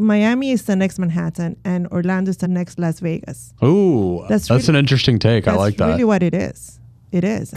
Miami is the next Manhattan, and Orlando is the next Las Vegas. Ooh, That's that's, really- an interesting take. I like that. really what it is. It is.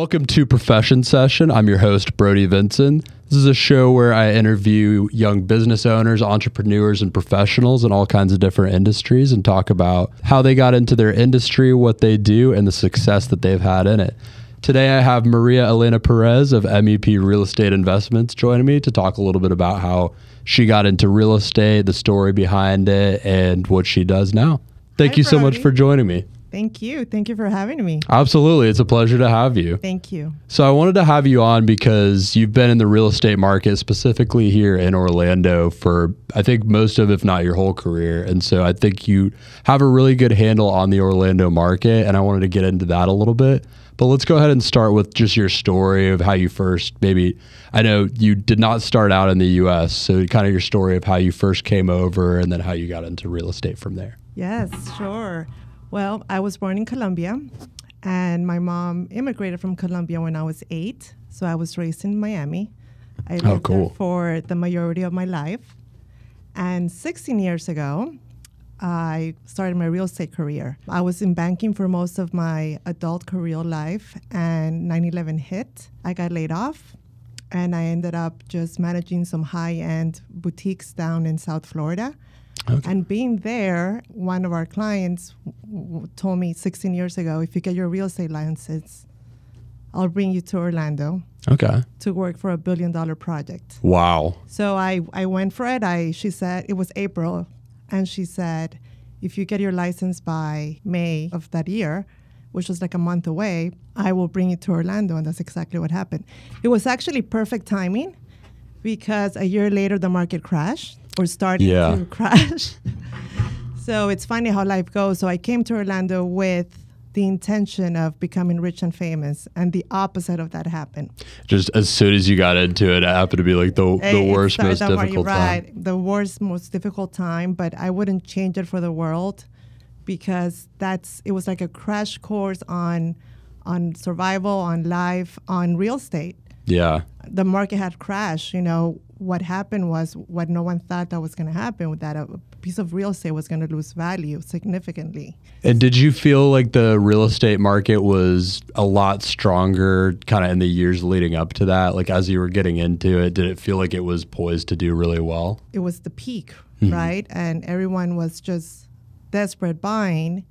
Welcome to Profession Session. I'm your host, Brody Vinson. This is a show where I interview young business owners, entrepreneurs, and professionals in all kinds of different industries and talk about how they got into their industry, what they do, and the success that they've had in it. Today, I have Maria Elena Perez of MEP Real Estate Investments joining me to talk a little bit about how she got into real estate, the story behind it, and what she does now. Thank Hi, you so much for joining me. Thank you. Thank you for having me. Absolutely. It's a pleasure to have you. Thank you. So I wanted to have you on because you've been in the real estate market specifically here in Orlando for I think most of if not your whole career. And so I think you have a really good handle on the Orlando market and I wanted to get into that a little bit. But let's go ahead and start with just your story of how you first maybe I know you did not start out in the US, so kind of your story of how you first came over and then how you got into real estate from there. Yes, sure. Well, I was born in Colombia, and my mom immigrated from Colombia when I was eight. So I was raised in Miami. I oh, lived Oh, there for the majority of my life. And 16 years ago, I started my real estate career. I was in banking for most of my adult career life, and 9 11 hit. I got laid off, and I ended up just managing some high end boutiques down in South Florida. Okay. And being there, one of our clients w- told me 16 years ago if you get your real estate license, I'll bring you to Orlando Okay. to work for a billion dollar project. Wow. So I, I went for it. I she said it was April, and she said, if you get your license by May of that year, which was like a month away, I will bring you to Orlando, and that's exactly what happened. It was actually perfect timing because a year later the market crashed or started Yeah. to crash. so it's funny how life goes. So I came to Orlando with the intention of becoming rich and famous, and the opposite of that happened. Just as soon as you got into it, it happened to be like the, the worst, most difficult right, time. The worst, most difficult time, but I wouldn't change it for the world because that's it was like a crash course on on survival, on life, on real estate. Yeah. The market had crashed. You know what happened was what no one thought that was going to happen. That a piece of real estate was going to lose value significantly. And did you feel like the real estate market was a lot stronger kind of in the years leading up to that? Like as you were getting into it, did it feel like it was poised to do really well? it was the peak, Mm-hmm. right? And everyone was just desperate buying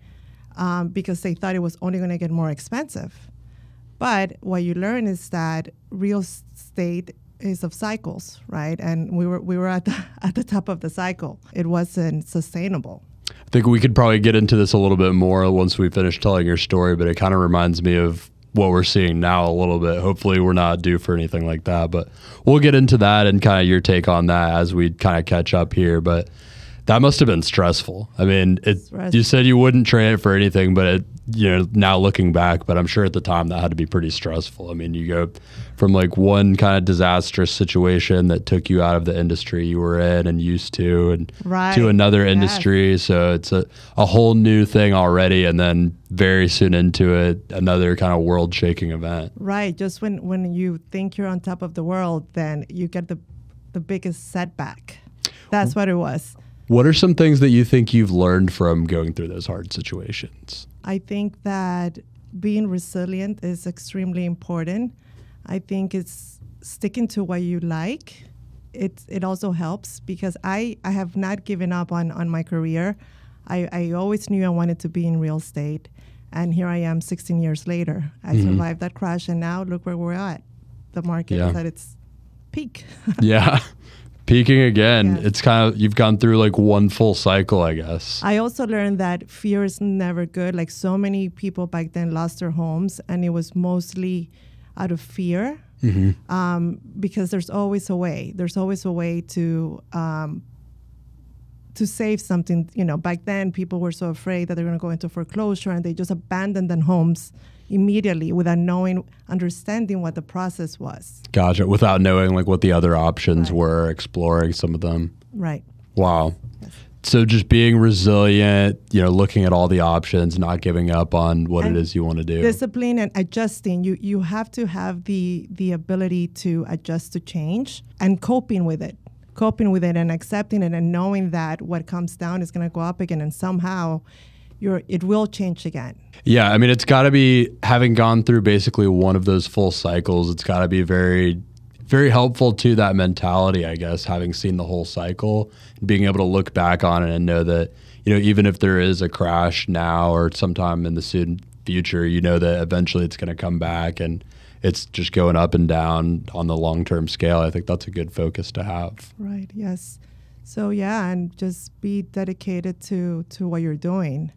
um, because they thought it was only going to get more expensive. But what you learn is that real estate is of cycles, right? And we were we were at the at the top of the cycle. It wasn't sustainable. I think we could probably get into this a little bit more once we finish telling your story, but it kind of reminds me of what we're seeing now a little bit. Hopefully, we're not due for anything like that, but we'll get into that and kind of your take on that as we kind of catch up here. But that must have been stressful. I mean, it, Stress- you said you wouldn't trade it for anything, but it, you know, now looking back, but I'm sure at the time that had to be pretty stressful. I mean, you go from like one kind of disastrous situation that took you out of the industry you were in and used to, and Right. to another Yes. industry. So it's a, a whole new thing already. And then very soon into it, another kind of world shaking event. Right. Just when when you think you're on top of the world, then you get the the biggest setback. That's mm. what it was. What are some things that you think you've learned from going through those hard situations? I think that being resilient is extremely important. I think it's sticking to what you like. It it also helps because I, I have not given up on, on my career. I, I always knew I wanted to be in real estate. And here I am 16 years later. I mm-hmm. survived that crash and now look where we're at. The market Yeah. is at its peak. yeah. Peaking again. Yes. It's kind of, you've gone through like one full cycle, I guess. I also learned that fear is never good. Like so many people back then lost their homes, and it was mostly out of fear. Um, because there's always a way. There's always a way to um, to save something. You know, back then people were so afraid that they're going to go into foreclosure and they just abandoned their homes immediately without knowing, understanding what the process was. Gotcha. Without knowing like what the other options Right. were, exploring some of them. Right. Wow. So just being resilient, you know, looking at all the options, not giving up on what And it is you want to do. discipline and adjusting you you have to have the the ability to adjust to change and coping with it coping with it and accepting it and knowing that what comes down is going to go up again and somehow you're it will change again Yeah, I mean, it's got to be having gone through basically one of those full cycles. It's got to be very, very helpful to that mentality, I guess. Having seen the whole cycle, and being able to look back on it and know that you know even if there is a crash now or sometime in the soon future, you know that eventually it's going to come back and it's just going up and down on the long term scale. I think that's a good focus to have. right yes so yeah and just be dedicated to to what you're doing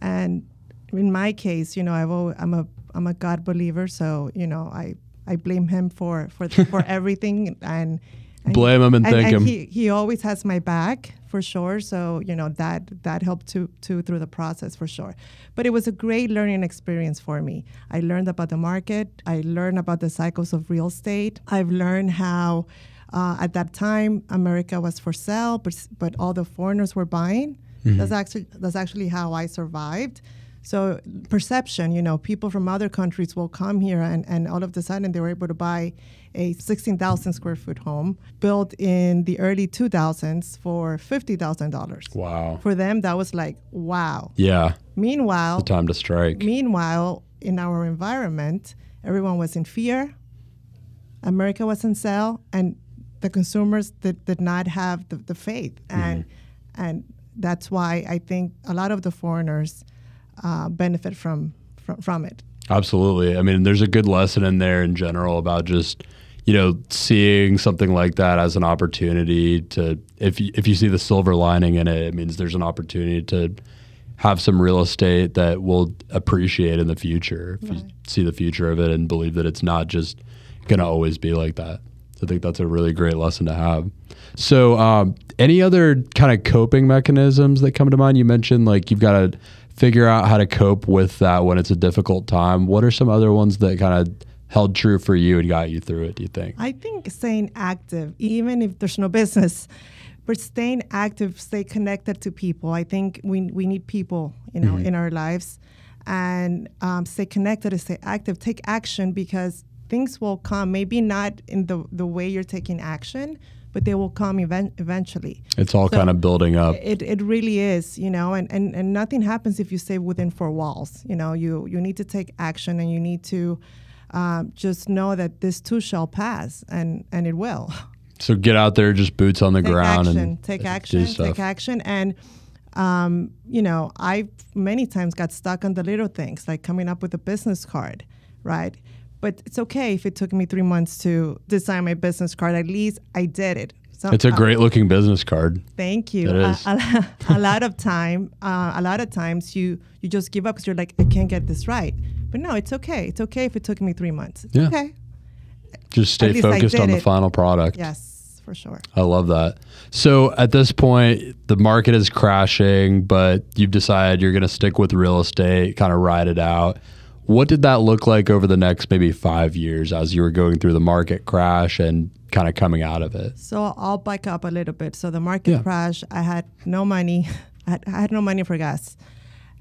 and in my case you know I've always, I'm a I'm a God believer so you know I I blame him for for for everything and, and Blame him and thank him. He, he always has my back for sure. So you know that that helped to to through the process for sure. But it was a great learning experience for me. I learned about the market. I learned about the cycles of real estate. I've learned how. Uh, at that time, America was for sale, but, but all the foreigners were buying. Mm-hmm. That's actually that's actually how I survived. So perception, you know, people from other countries will come here and, and all of a sudden they were able to buy a 16,000 square foot home built in the early 2000s for $50,000. Wow. For them, that was like, wow. Yeah, Meanwhile, time to strike. meanwhile, in our environment, everyone was in fear. America was in sale, and the consumers did, did not have the, the faith. And, mm-hmm. and that's why I think a lot of the foreigners uh, benefit from, from, from it. Absolutely. I mean, there's a good lesson in there in general about just, you know, seeing something like that as an opportunity to, if you, if you see the silver lining in it, it means there's an opportunity to have some real estate that will appreciate in the future. If you see the future of it and believe that it's not just going to always be like that. I think that's a really great lesson to have. So, um, any other kind of coping mechanisms that come to mind? You mentioned like you've got to figure out how to cope with that when it's a difficult time. What are some other ones that kind of held true for you and got you through it? Do you think? I think staying active, even if there's no business, but staying active, stay connected to people. I think we, we need people, you know, in our lives, and um, stay connected and stay active. Take action because things will come. Maybe not in the the way you're taking action, but they will come event- eventually. It's all So- kind of building up. It, it really is, you know, and, and, and nothing happens if you stay within four walls. You know, you, you need to take action and you need to um, just know that this too shall pass, and, and it will. So get out there, just boots on the take ground, action, and take action, take action. And, um, you know, I many times got stuck on the little things, like coming up with a business card, right? But it's okay if it took me three months to design my business card. At least I did it. So, It's a uh, great looking business card. Thank you. It A- A, a lot of time, uh, a lot of times you you just give up because you're like, I can't get this right. But no, it's okay. It's okay if it took me three months. It's Yeah. okay. Just stay focused on the it. final product. Yes, for sure. I love that. So at this point, the market is crashing, but you've decided you're going to stick with real estate, kind of ride it out. What did that look like over the next maybe five years as you were going through the market crash and kind of coming out of it? So I'll back up a little bit. So the market Yeah. crash. I had no money. I had, I had no money for gas,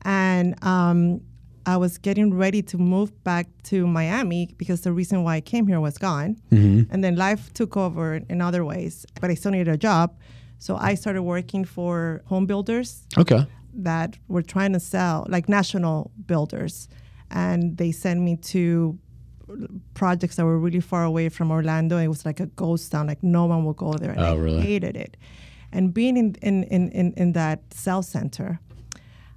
and um, I was getting ready to move back to Miami because the reason why I came here was gone, and then life took over in other ways. But I still needed a job, so I started working for home builders Okay. that were trying to sell, like national builders, and they sent me to projects that were really far away from Orlando. It was like a ghost town, like no one would go there. And Oh, I really? hated it. And being in, in, in, in, in that sales center,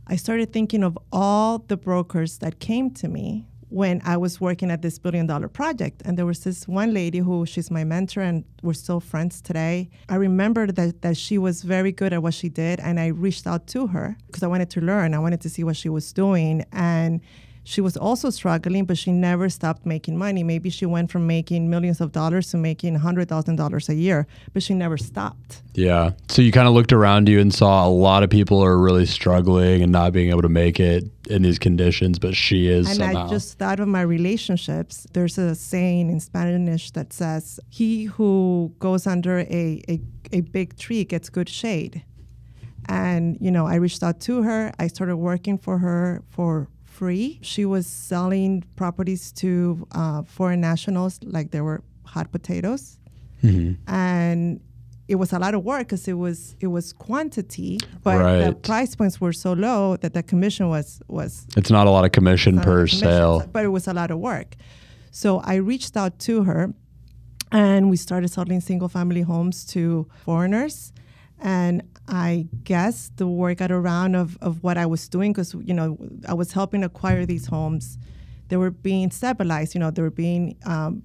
I started thinking of all the brokers that came to me when I was working at this billion dollar project. And there was this one lady who she's my mentor and we're still friends today. I remembered that, that she was very good at what she did and I reached out to her because I wanted to learn. I wanted to see what she was doing. And she was also struggling, but she never stopped making money. Maybe she went from making millions of dollars to making $100,000 a year, but she never stopped. Yeah. So you kind of looked around you and saw a lot of people are really struggling and not being able to make it in these conditions, but she is And somehow. I just thought of my relationships. There's a saying in Spanish that says, He who goes under a, a, a big tree gets good shade. And, you know, I reached out to her. I started working for her for free. She was selling properties to uh, foreign nationals like they were hot potatoes. Mhm. And it was a lot of work because it was it was quantity, but the price points were so low that the commission was was It's not a lot of commission per commission, sale. but it was a lot of work. So I reached out to her and we started selling single family homes to foreigners. And I guess the word got around of, of what I was doing because, you know, I was helping acquire these homes. They were being stabilized, you know, they were being um,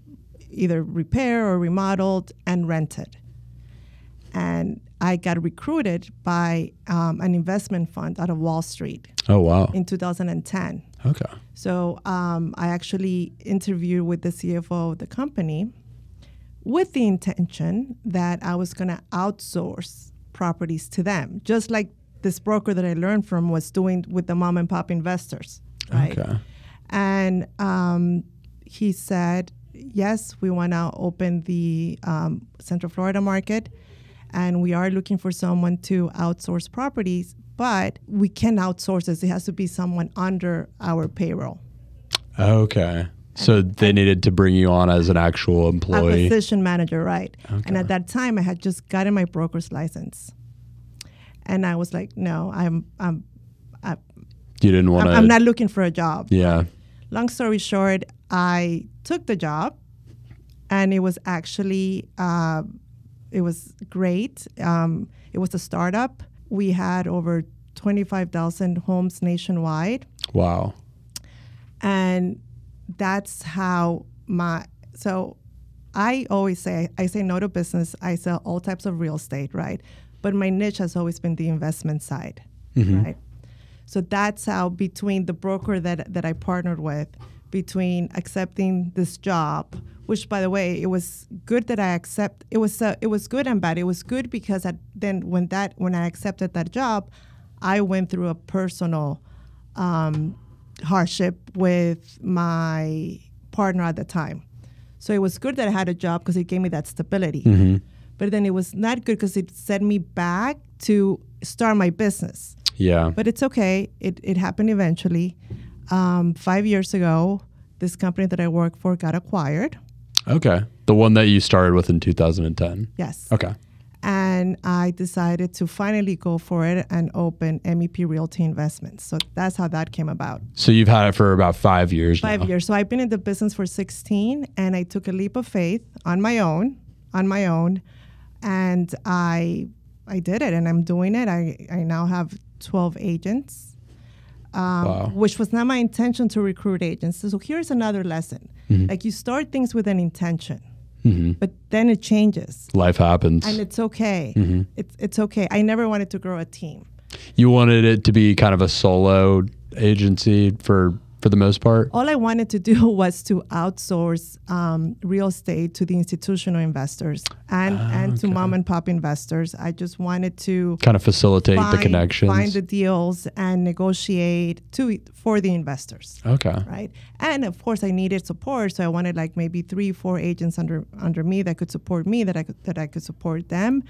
either repaired or remodeled and rented. And I got recruited by um, an investment fund out of Wall Street Oh, wow. in 2010. Okay. So um, I actually interviewed with the CFO of the company with the intention that I was going to outsource properties to them, just like this broker that I learned from was doing with the mom and pop investors. Right. Okay. And um, he said, yes, we want to open the um, Central Florida market, and we are looking for someone to outsource properties, but we can outsource this. It has to be someone under our payroll. Okay. So they needed to bring you on as an actual employee. acquisition manager, right? And at that time, I had just gotten my broker's license, and I was like, no, I'm I'm I'm, You didn't want to. I'm not looking for a job. Yeah. Long story short, I took the job, and it was actually uh, it was great. Um, it was a startup. We had over twenty five thousand homes nationwide Wow. and that's how my so i always say i say no to business. I sell all types of real estate right? But my niche has always been the investment side right? So that's how between the broker that that i partnered with between accepting this job which by the way it was good that i accept it was uh, it was good and bad. It was good because I, then when that when i accepted that job i went through a personal um, hardship with my partner at the time. So it was good that I had a job because it gave me that stability. But then it was not good because it set me back to start my business. Yeah. But it's okay. It, it happened eventually. Um, five years ago, this company that I work for got acquired. Okay. The one that you started with in 2010. Yes. Okay. And I decided to finally go for it and open MEP Realty Investments. So that's how that came about. So you've had it for about five years five now. years. So I've been in the business for 16, and I took a leap of faith on my own, on my own, and I I did it, and I'm doing it. I I now have 12 agents, um, Wow. which was not my intention to recruit agents. So here's another lesson: like you start things with an intention, hmm but then it changes, Life happens. and it's okay. Mm-hmm. It's it's okay. I never wanted to grow a team. you wanted it to be kind of a solo agency for for the most part. All I wanted to do was to outsource um, real estate to the institutional investors and, and to okay. mom and pop investors. I just wanted to Kind of facilitate find, the connections. find the deals and negotiate to for the investors. okay. Right, and of course I needed support, so I wanted like maybe three, four agents under under me that could support me, that I could that I could support them,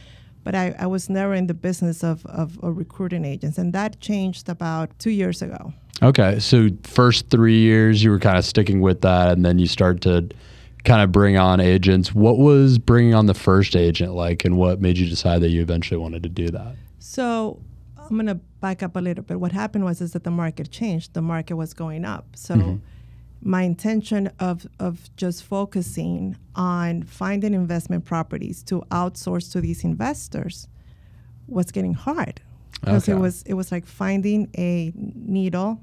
but I, I was never in the business of, of, of recruiting agents, and that changed about two years ago. Okay. So first three years you were kind of sticking with that, and then you start to kind of bring on agents. What was bringing on the first agent like, and what made you decide that you eventually wanted to do that? So I'm gonna back up a little bit. What happened was is that the market changed. The market was going up. So mm-hmm. My intention of of just focusing on finding investment properties to outsource to these investors was getting hard because it was it was like finding a needle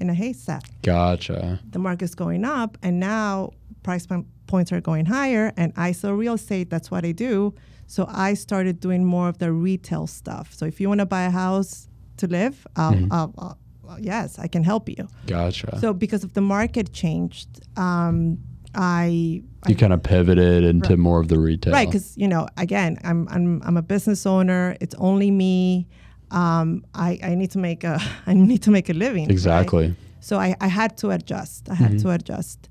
in a haystack. Gotcha. The market's going up, and now price points are going higher. And I sell real estate. That's what I do. So I started doing more of the retail stuff. So if you want to buy a house to live, I'll, mm-hmm. I'll, I'll, yes, I can help you. Gotcha. So because of the market changed, um, I you kind of pivoted into Right. more of the retail. Right, because you know, again, I'm I'm I'm a business owner. It's only me. Um, I I need to make a I need to make a living. right? Exactly. So I, I had to adjust. I had to adjust.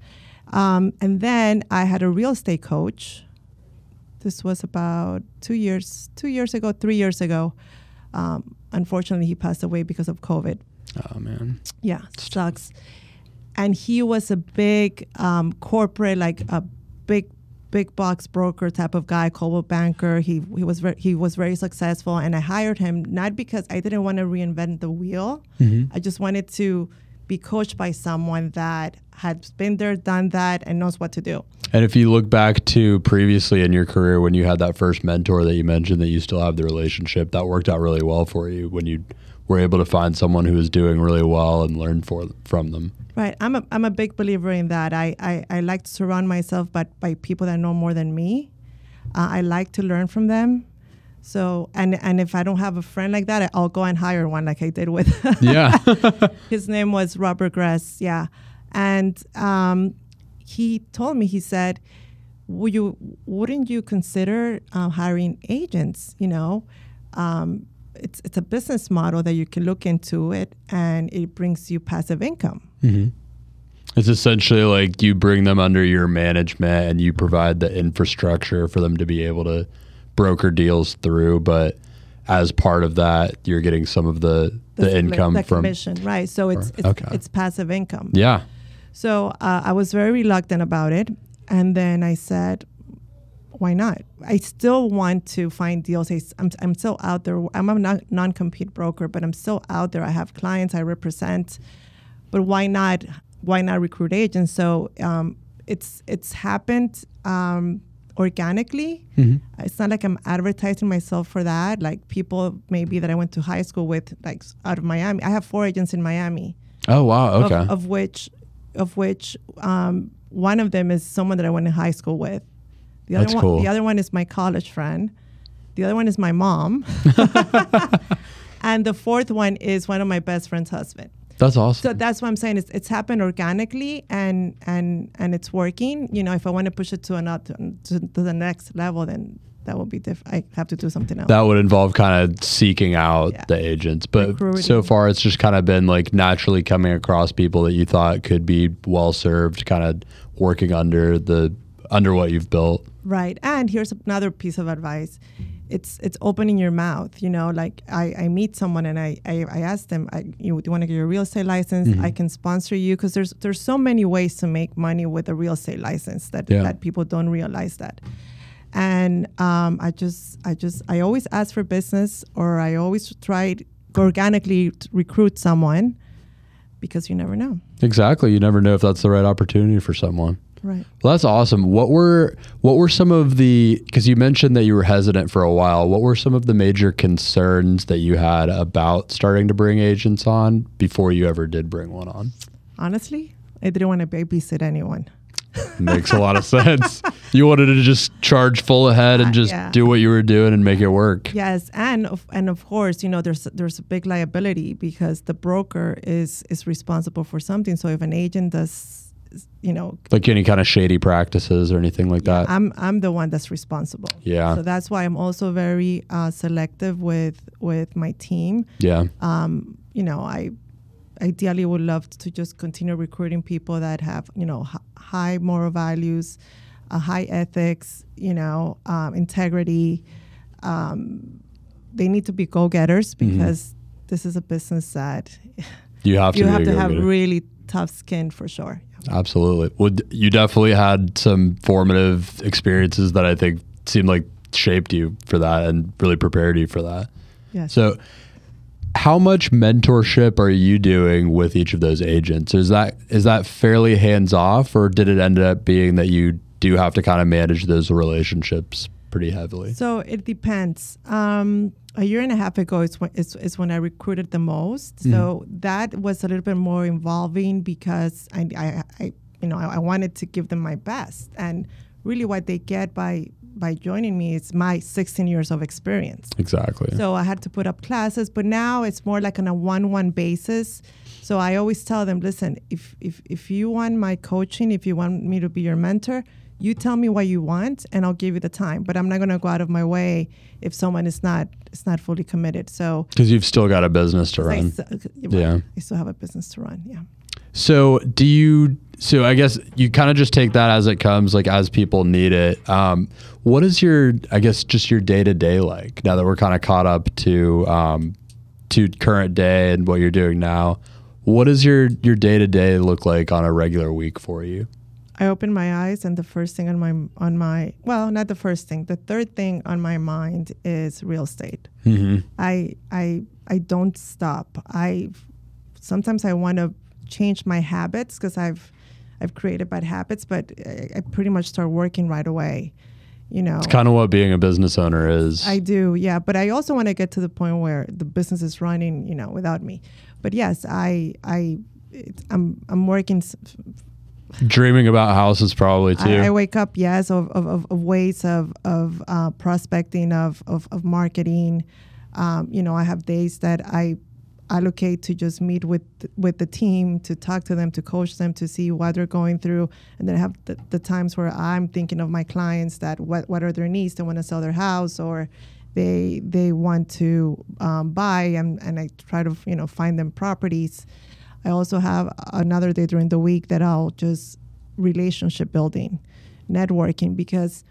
Um, and then I had a real estate coach. This was about two years, two years ago, three years ago. Um, unfortunately, he passed away because of COVID. Oh man. Yeah, sucks. And he was a big um, corporate, like a big, big box broker type of guy, Coldwell banker. He he was very, he was very successful, and I hired him not because I didn't want to reinvent the wheel. I just wanted to be coached by someone that had been there, done that, and knows what to do. And if you look back to previously in your career when you had that first mentor that you mentioned that you still have the relationship, that worked out really well for you when you were able to find someone who was doing really well and learn for from them. Right. I'm a, I'm a big believer in that. I, I, I like to surround myself by, by people that know more than me. Uh, I like to learn from them. So, and, and if I don't have a friend like that, I'll go and hire one like I did with Yeah. his name was Robert Gress. Yeah. And um, he told me, he said, Would you, wouldn't you consider uh, hiring agents? You know, um, it's, it's a business model that you can look into it and it brings you passive income. It's essentially like you bring them under your management and you provide the infrastructure for them to be able to broker deals through, but as part of that, you're getting some of the the, split- income the from commission, right? So it's it's, okay. it's passive income. Yeah. So uh, I was very reluctant about it, and then I said, "Why not? I still want to find deals. I, am I'm still out there. I'm a non- non-compete broker, but I'm still out there. I have clients I represent, but why not? Why not recruit agents? So um, it's it's happened." Um, organically it's not like i'm advertising myself for that like people maybe that i went to high school with like out of miami i have four agents in miami Oh wow. of, Okay. of which of which um, one of them is someone that I went to high school with. The other That's one, cool. the other one is my college friend. The other one is my mom, and the fourth one is one of my best friend's husband. That's awesome. So that's what I'm saying. It's, it's happened organically, and and and it's working. You know, if I want to push it to another to, to the next level, then that will be different. I have to do something else. that would involve kind of seeking out Yeah. the agents. But Recruiting. so far, it's just kind of been like naturally coming across people that you thought could be well served, kind of working under the under what you've built. Right. And here's another piece of advice. It's it's opening your mouth. You know, like I, I meet someone and I, I, I ask them, I, you, do you want to get your real estate license? Mm-hmm. I can sponsor you because there's there's so many ways to make money with a real estate license that, Yeah. that people don't realize that. And um, I just I just I always ask for business or I always try organically to recruit someone because you never know. Exactly. You never know if that's the right opportunity for someone. Right. Well, that's awesome. What were what were some of the because you mentioned that you were hesitant for a while. What were some of the major concerns that you had about starting to bring agents on before you ever did bring one on? Honestly, I didn't want to babysit anyone. Makes a lot of sense. You wanted to just charge full ahead and Uh, just yeah. do what you were doing and make it work. Yes, and of, and of course, you know, there's there's a big liability because the broker is is responsible for something. So if an agent does, you know, Like any kind of shady practices or anything like that. I'm I'm the one that's responsible. Yeah. So that's why I'm also very uh, selective with with my team. yeah. Um, you know, I ideally would love to just continue recruiting people that have you know h- high moral values, uh, high ethics, you know, um, integrity. Um, they need to be go getters Mm-hmm. because this is a business that You have to. you have to have really tough skin for sure. Absolutely. Well, you definitely had some formative experiences that I think seemed like shaped you for that and really prepared you for that. Yes. So, how much mentorship are you doing with each of those agents? Is that is that fairly hands off, or did it end up being that you do have to kind of manage those relationships pretty heavily? So it depends. Um, a year and a half ago is when, is, is when I recruited the most. So that was a little bit more involving because I, I, I you know, I, I wanted to give them my best. And really what they get by, by joining me is my 16 years of experience. Exactly. So I had to put up classes, but now it's more like on a one-one basis. So I always tell them, listen, if if if you want my coaching, if you want me to be your mentor, you tell me what you want and I'll give you the time. But I'm not going to go out of my way if someone is not is not fully committed. So because you've still got a business to run. s- Yeah. I still have a business to run. Yeah. So do you? So I guess you kind of just take that as it comes, like as people need it. Um, what is your? I guess just your day to day like now that we're kind of caught up to um, to current day and what you're doing now. What does your your day to day look like on a regular week for you? I open my eyes and the first thing on my on my well, not the first thing. The third thing on my mind is real estate. Mm-hmm. I I I don't stop. I sometimes I want to change my habits because I've I've created bad habits, but I, I pretty much start working right away. You know, It's kind of what being a business owner is. I do, yeah. But I also want to get to the point where the business is running, you know, without me. But yes, I I it, I'm I'm working. s- Dreaming about houses probably too. I, I wake up, yes, of, of, of, of ways of, of uh, prospecting, of, of, of marketing. Um, you know, I have days that I allocate to just meet with with the team, to talk to them, to coach them, to see what they're going through. And then I have the, the times where I'm thinking of my clients that what, what are their needs? They want to sell their house or they they want to um, buy and, and I try to, you know, find them properties. I also have another day during the week that I'll just relationship building, networking, because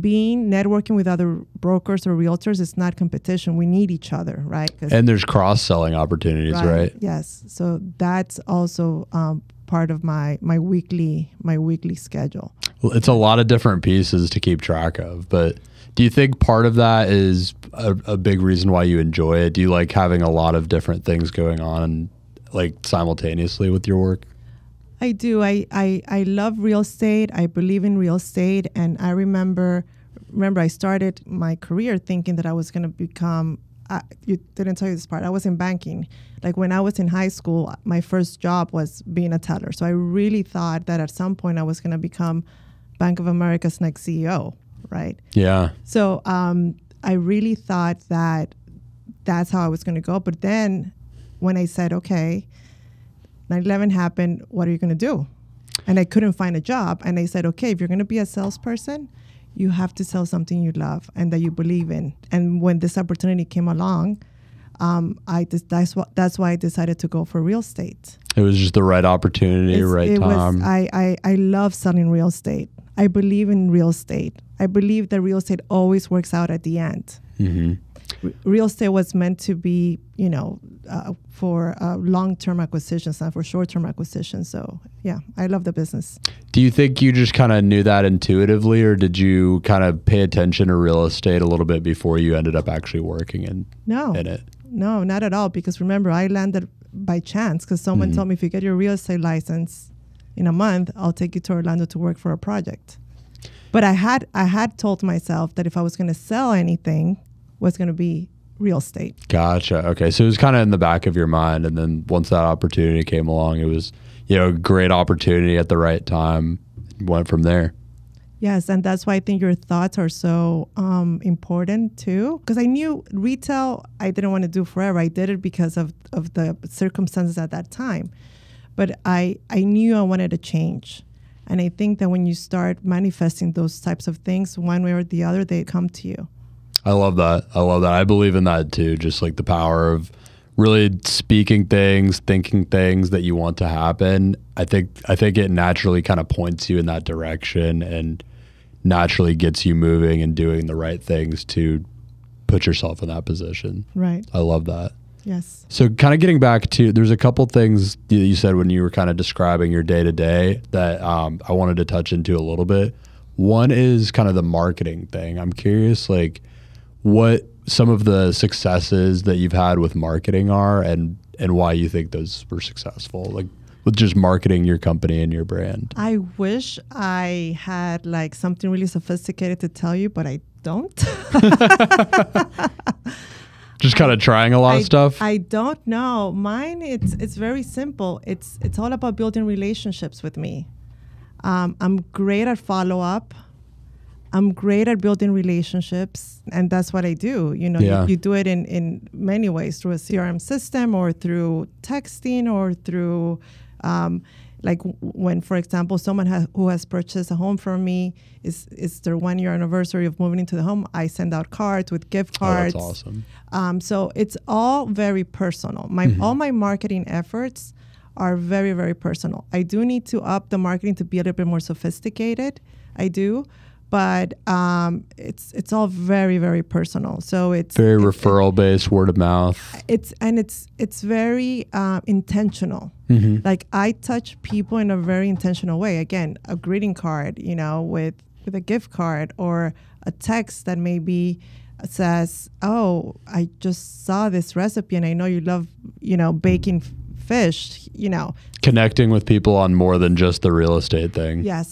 being networking with other brokers or realtors is not competition. We need each other, right? and there's cross selling opportunities, right? Yes. So that's also um, part of my my weekly my weekly schedule. Well, it's a lot of different pieces to keep track of, but do you think part of that is a, a big reason why you enjoy it? Do you like having a lot of different things going on like simultaneously with your work? I do. I, I, I love real estate. I believe in real estate. And I remember, remember I started my career thinking that I was going to become, uh, you didn't tell you this part, I was in banking. Like when I was in high school, my first job was being a teller. So I really thought that at some point I was going to become Bank of America's next CEO, right? Yeah. So um, I really thought that that's how I was going to go. But then when I said, okay, 9 11 happened, what are you going to do? And I couldn't find a job. And I said, okay, if you're going to be a salesperson, you have to sell something you love and that you believe in. And when this opportunity came along, um, I just, that's, what, that's why I decided to go for real estate. It was just the right opportunity, It's- right it time. Was, I, I, I love selling real estate. I believe in real estate. I believe that real estate always works out at the end. hmm R- real estate was meant to be, you know, uh, for uh, long-term acquisitions, not for short-term acquisitions. So, yeah, I love the business. Do you think you just kind of knew that intuitively, or did you kind of pay attention to real estate a little bit before you ended up actually working in, No, in it? no, not at all. Because remember, I landed by chance because someone Mhm. told me if you get your real estate license in a month, I'll take you to Orlando to work for a project. But I had I had told myself that if I was going to sell anything, was going to be real estate. Gotcha. Okay. So it was kind of in the back of your mind. And then once that opportunity came along, it was, you know, a great opportunity at the right time. Went from there. Yes, and that's why I think your thoughts are so um, important too. Because I knew retail, I didn't want to do forever. I did it because of, of the circumstances at that time. But I, I knew I wanted to change. And I think that when you start manifesting those types of things, one way or the other, they come to you. I love that. I love that. I believe in that too. Just like the power of really speaking things, thinking things that you want to happen. I think I think it naturally kind of points you in that direction and naturally gets you moving and doing the right things to put yourself in that position. Right. I love that. Yes. So, kind of getting back to, there's a couple things that you said when you were kind of describing your day to day that um, I wanted to touch into a little bit. One is kind of the marketing thing. I'm curious, like, what some of the successes that you've had with marketing are, and and why you think those were successful, like with just marketing your company and your brand. I wish I had like something really sophisticated to tell you, but I don't. Just kind of trying a lot I, of stuff. I don't know. Mine, it's it's very simple. It's it's all about building relationships with me. Um, I'm great at follow up. I'm great at building relationships, and that's what I do. You know, Yeah. you, you do it in, in many ways through a CRM system or through texting or through, um, like when, for example, someone has, who has purchased a home from me is is their one year anniversary of moving into the home. I send out cards with gift Oh, cards. that's awesome. Um, so it's all very personal. My all my marketing efforts are very very personal. I do need to up the marketing to be a little bit more sophisticated. I do, but um, it's it's all very very personal. So it's Very it- referral based, word of mouth. it's and it's it's very uh, intentional. Mm-hmm. Like I touch people in a very intentional way. Again, a greeting card, you know, with with a gift card or a text that maybe says, "Oh, I just saw this recipe and I know you love, you know, baking f- fish." You know, Connecting with people on more than just the real estate thing. yes,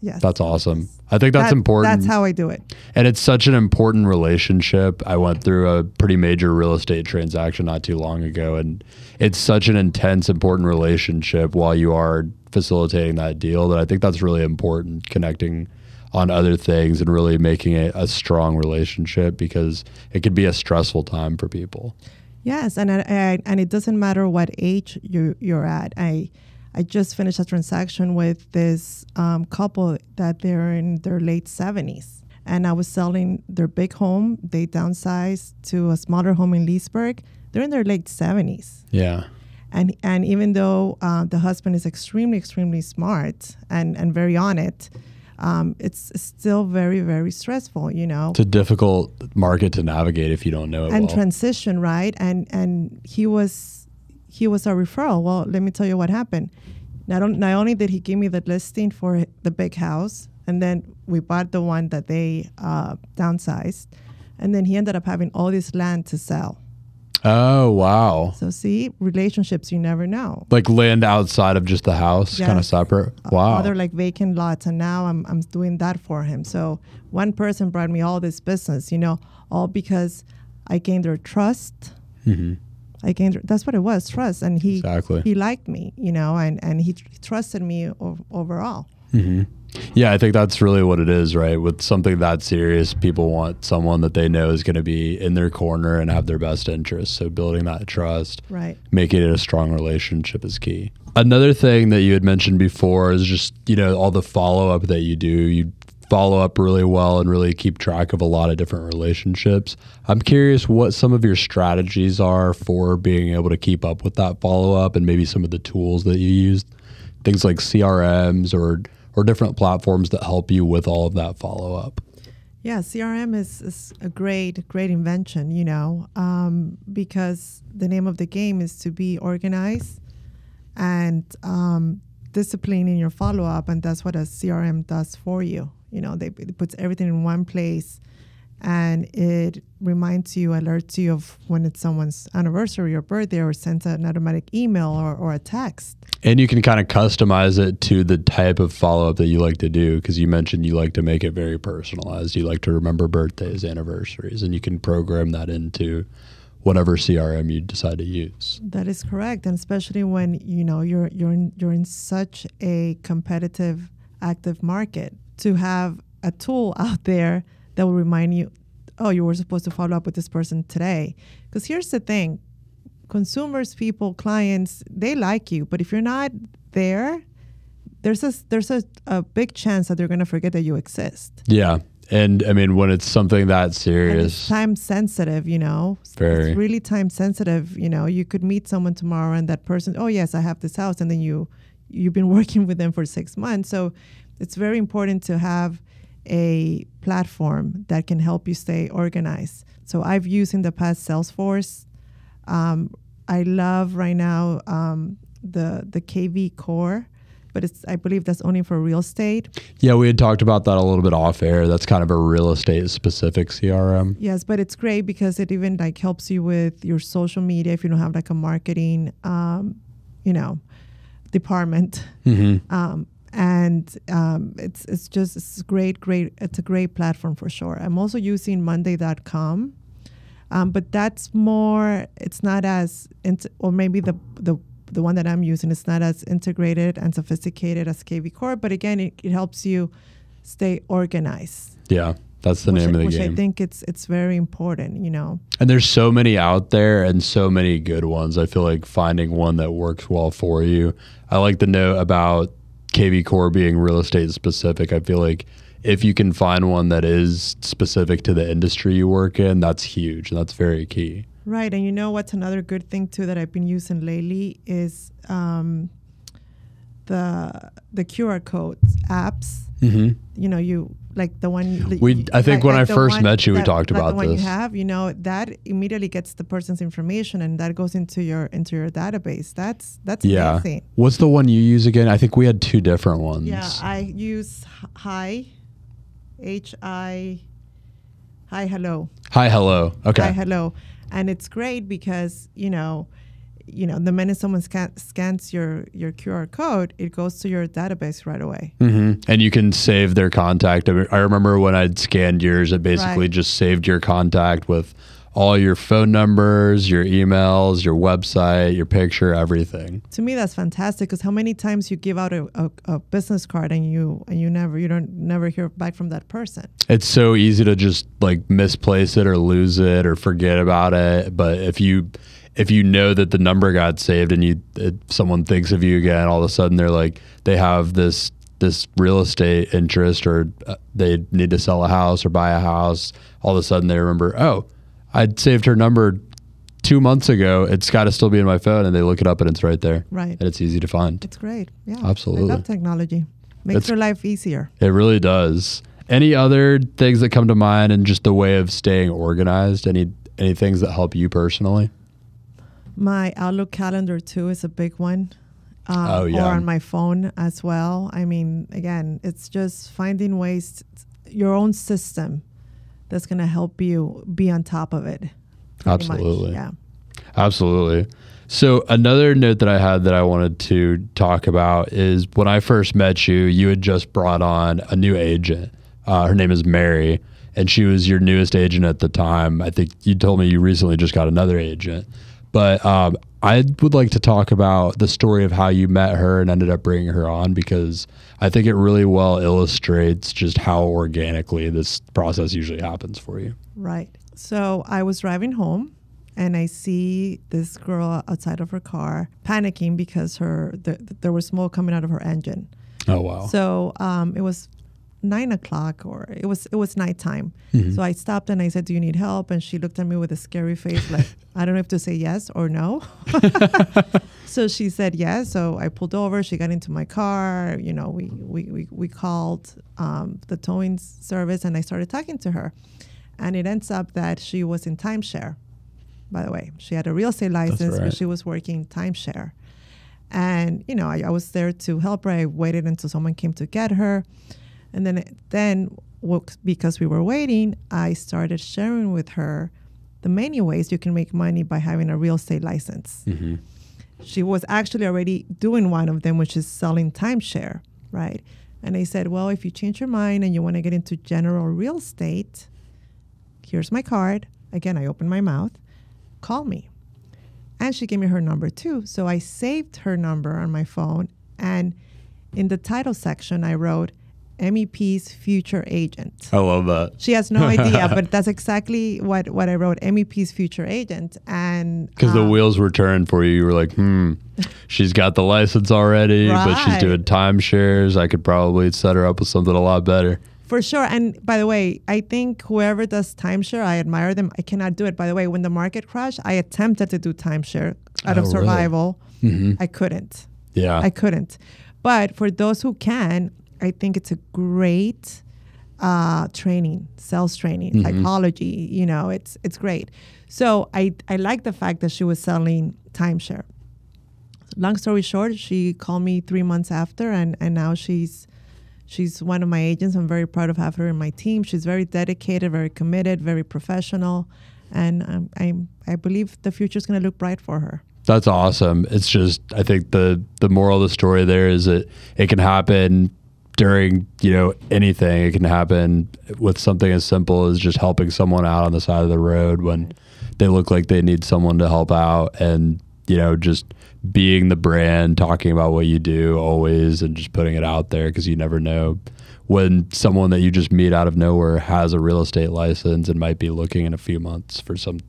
yes. That's awesome. I think that's That- important. That's how I do it. And it's such an important relationship. I went through a pretty major real estate transaction not too long ago, and it's such an intense, important relationship while you are facilitating that deal that I think that's really important, connecting on other things and really making it a strong relationship because it could be a stressful time for people. Yes, and I, I, and it doesn't matter what age you you're at. I I just finished a transaction with this um, couple that they're in their late seventies, and I was selling their big home. They downsized to a smaller home in Leesburg. They're in their late seventies, Yeah. and and even though uh, the husband is extremely extremely smart and and very on it. Um, it's still very, very stressful, you know It's a difficult market to navigate if you don't know it and well. transition right and and he was he was a referral. Well let me tell you what happened. Not, on, not only did he give me the listing for the big house and then we bought the one that they uh, downsized and then he ended up having all this land to sell. Oh, wow. so see relationships you never know. Like land outside of just the house, kind of separate. Wow. other like vacant lots and now I'm, I'm doing that for him. So one person brought me all this business you know all because i gained their trust. Hmm I gained that's what it was trust and he Exactly. he liked me you know and and he tr- trusted me overall hmm Yeah, I think that's really what it is, right? With something that serious, people want someone that they know is going to be in their corner and have their best interests. So building that trust, right making it a strong relationship is key. Another thing that you had mentioned before is just, you know, all the follow up that you do. You follow up really well and really keep track of a lot of different relationships. I'm curious what some of your strategies are for being able to keep up with that follow up and maybe some of the tools that you use, things like CRMs or or different platforms that help you with all of that follow up. yeah crm is, is a great great invention you know um, because the name of the game is to be organized and um, discipline in your follow-up and that's what a crm does for you you know they, it puts everything in one place and it reminds you alerts you of when it's someone's anniversary or birthday or sends an automatic email or, or a text And you can kind of customize it to the type of follow up that you like to do because you mentioned you like to make it very personalized. You like to remember birthdays, anniversaries, and you can program that into whatever CRM you decide to use. That is correct, and especially when you know you're you're in, you're in such a competitive, active market, to have a tool out there that will remind you, oh, you were supposed to follow up with this person today. Because here's the thing, consumers, people, clients, they like you, but if you're not there, there's a there's a, a big chance that they're going to forget that you exist. Yeah. And I mean, when it's something that serious, time sensitive, you know. Very. It's really time sensitive. You know, you could meet someone tomorrow, and that person, oh yes, I have this house, and then you, you've been working with them for six months. So, it's very important to have a platform that can help you stay organized. So, I've used in the past Salesforce. Um, I love right now um, the the KV Core, but it's I believe that's only for real estate. yeah, we had talked about that a little bit off air. That's kind of a real estate specific CRM. Yes, but it's great because it even like helps you with your social media if you don't have like a marketing, um, you know, department. hmm Um, and um, it's it's just it's great, great. It's a great platform for sure. I'm also using Monday.com, um, but that's more. It's not as int- or maybe the the the one that I'm using is not as integrated and sophisticated as KV Core. But again, it, it helps you stay organized. Yeah. That's the which, name of the which game. I think it's it's very important, you know. And there's so many out there and so many good ones. I feel like finding one that works well for you. I like the note about KV Core being real estate specific. I feel like if you can find one that is specific to the industry you work in, that's huge and that's very key. Right, and you know what's another good thing too that I've been using lately is um, the the QR codes apps. Mm-hmm. You know, you like the one that We- I think like- when like I first met you, we talked like about the one this. you have. You know, that immediately gets the person's information, and that goes into your into your database. That's that's Yeah. amazing. What's the one you use again? I think we had two different ones. Yeah, I use hi, H I, hi hello. Hi, hello. Okay. hi hello and it's great because you know you know the minute someone scan- scans your your qr code it goes to your database right away hmm And you can save their contact. I, mean, I remember when I'd scanned yours, it basically Right. just saved your contact with all your phone numbers, your emails, your website, your picture, everything. to me that's fantastic because how many times you give out a, a, a business card and you and you never you don't never hear back from that person It's so easy to just like misplace it or lose it or forget about it. But if you if you know that the number got saved and you it, someone thinks of you again, all of a sudden they're like they have this this real estate interest or uh, they need to sell a house or buy a house. All of a sudden they remember, oh, I'd saved her number two months ago. It's got to still be in my phone, and they look it up and it's right there, right and it's easy to find. it's great yeah Absolutely. i love technology makes It's- your life easier It really does. Any other things that come to mind and just the way of staying organized? Any any things that help you personally? My outlook calendar too is a big one um, Oh, yeah. or on my phone as well i mean again it's just finding ways your own system that's going to help you be on top of it pretty much. Absolutely. yeah Absolutely. So another note that I had that I wanted to talk about is when I first met you, you had just brought on a new agent. Uh, her name is Mary, and she was your newest agent at the time. I think you told me you recently just got another agent, but um, I would like to talk about the story of how you met her and ended up bringing her on because I think it really well illustrates just how organically this process usually happens for you. Right. So I was driving home and I see this girl outside of her car panicking because her th- there was smoke coming out of her engine. Oh wow! So um, it was nine o'clock or it was it was nighttime. Mm-hmm. So I stopped and I said, "Do you need help?" And she looked at me with a scary face, like I don't know if to say yes or no. so she said yes. So I pulled over. She got into my car. You know, we we we, we called um, the towing service and I started talking to her. And it ends up that she was in timeshare. By the way, she had a real estate license, right. but she was working timeshare. And you know, I, I was there to help her. I waited until someone came to get her, and then then because we were waiting, I started sharing with her the many ways you can make money by having a real estate license. hmm She was actually already doing one of them, which is selling timeshare, right? And I said, well, if you change your mind and you want to get into general real estate, here's my card. Again, I opened my mouth. Call me. And she gave me her number too. So I saved her number on my phone. And in the title section, I wrote MEP's future agent. I love that. She has no idea, but that's exactly what, what I wrote MEP's future agent. And Because the um, wheels were turned for you. You were like, hmm, she's got the license already, but she's Right. doing timeshares. I could probably set her up with something a lot better. For sure. And by the way, I think whoever does timeshare, I admire them. I cannot do it. By the way, when the market crashed, I attempted to do timeshare out Oh, of really? survival. hmm I couldn't. Yeah. I couldn't. But for those who can, I think it's a great uh, training, sales training, Mhm. psychology. You know, it's it's great. So I I like the fact that she was selling timeshare. Long story short, she called me three months after, and and now she's she's one of my agents. I'm very proud of having her in my team. She's very dedicated, very committed, very professional, and um, I I believe the future is going to look bright for her. That's awesome. It's just I think the the moral of the story there is that it can happen during you know anything. It can happen with something as simple as just helping someone out on the side of the road when they look like they need someone to help out, and you know just being the brand, talking about what you do always, and just putting it out there because you never know when someone that you just meet out of nowhere has a real estate license and might be looking in a few months for some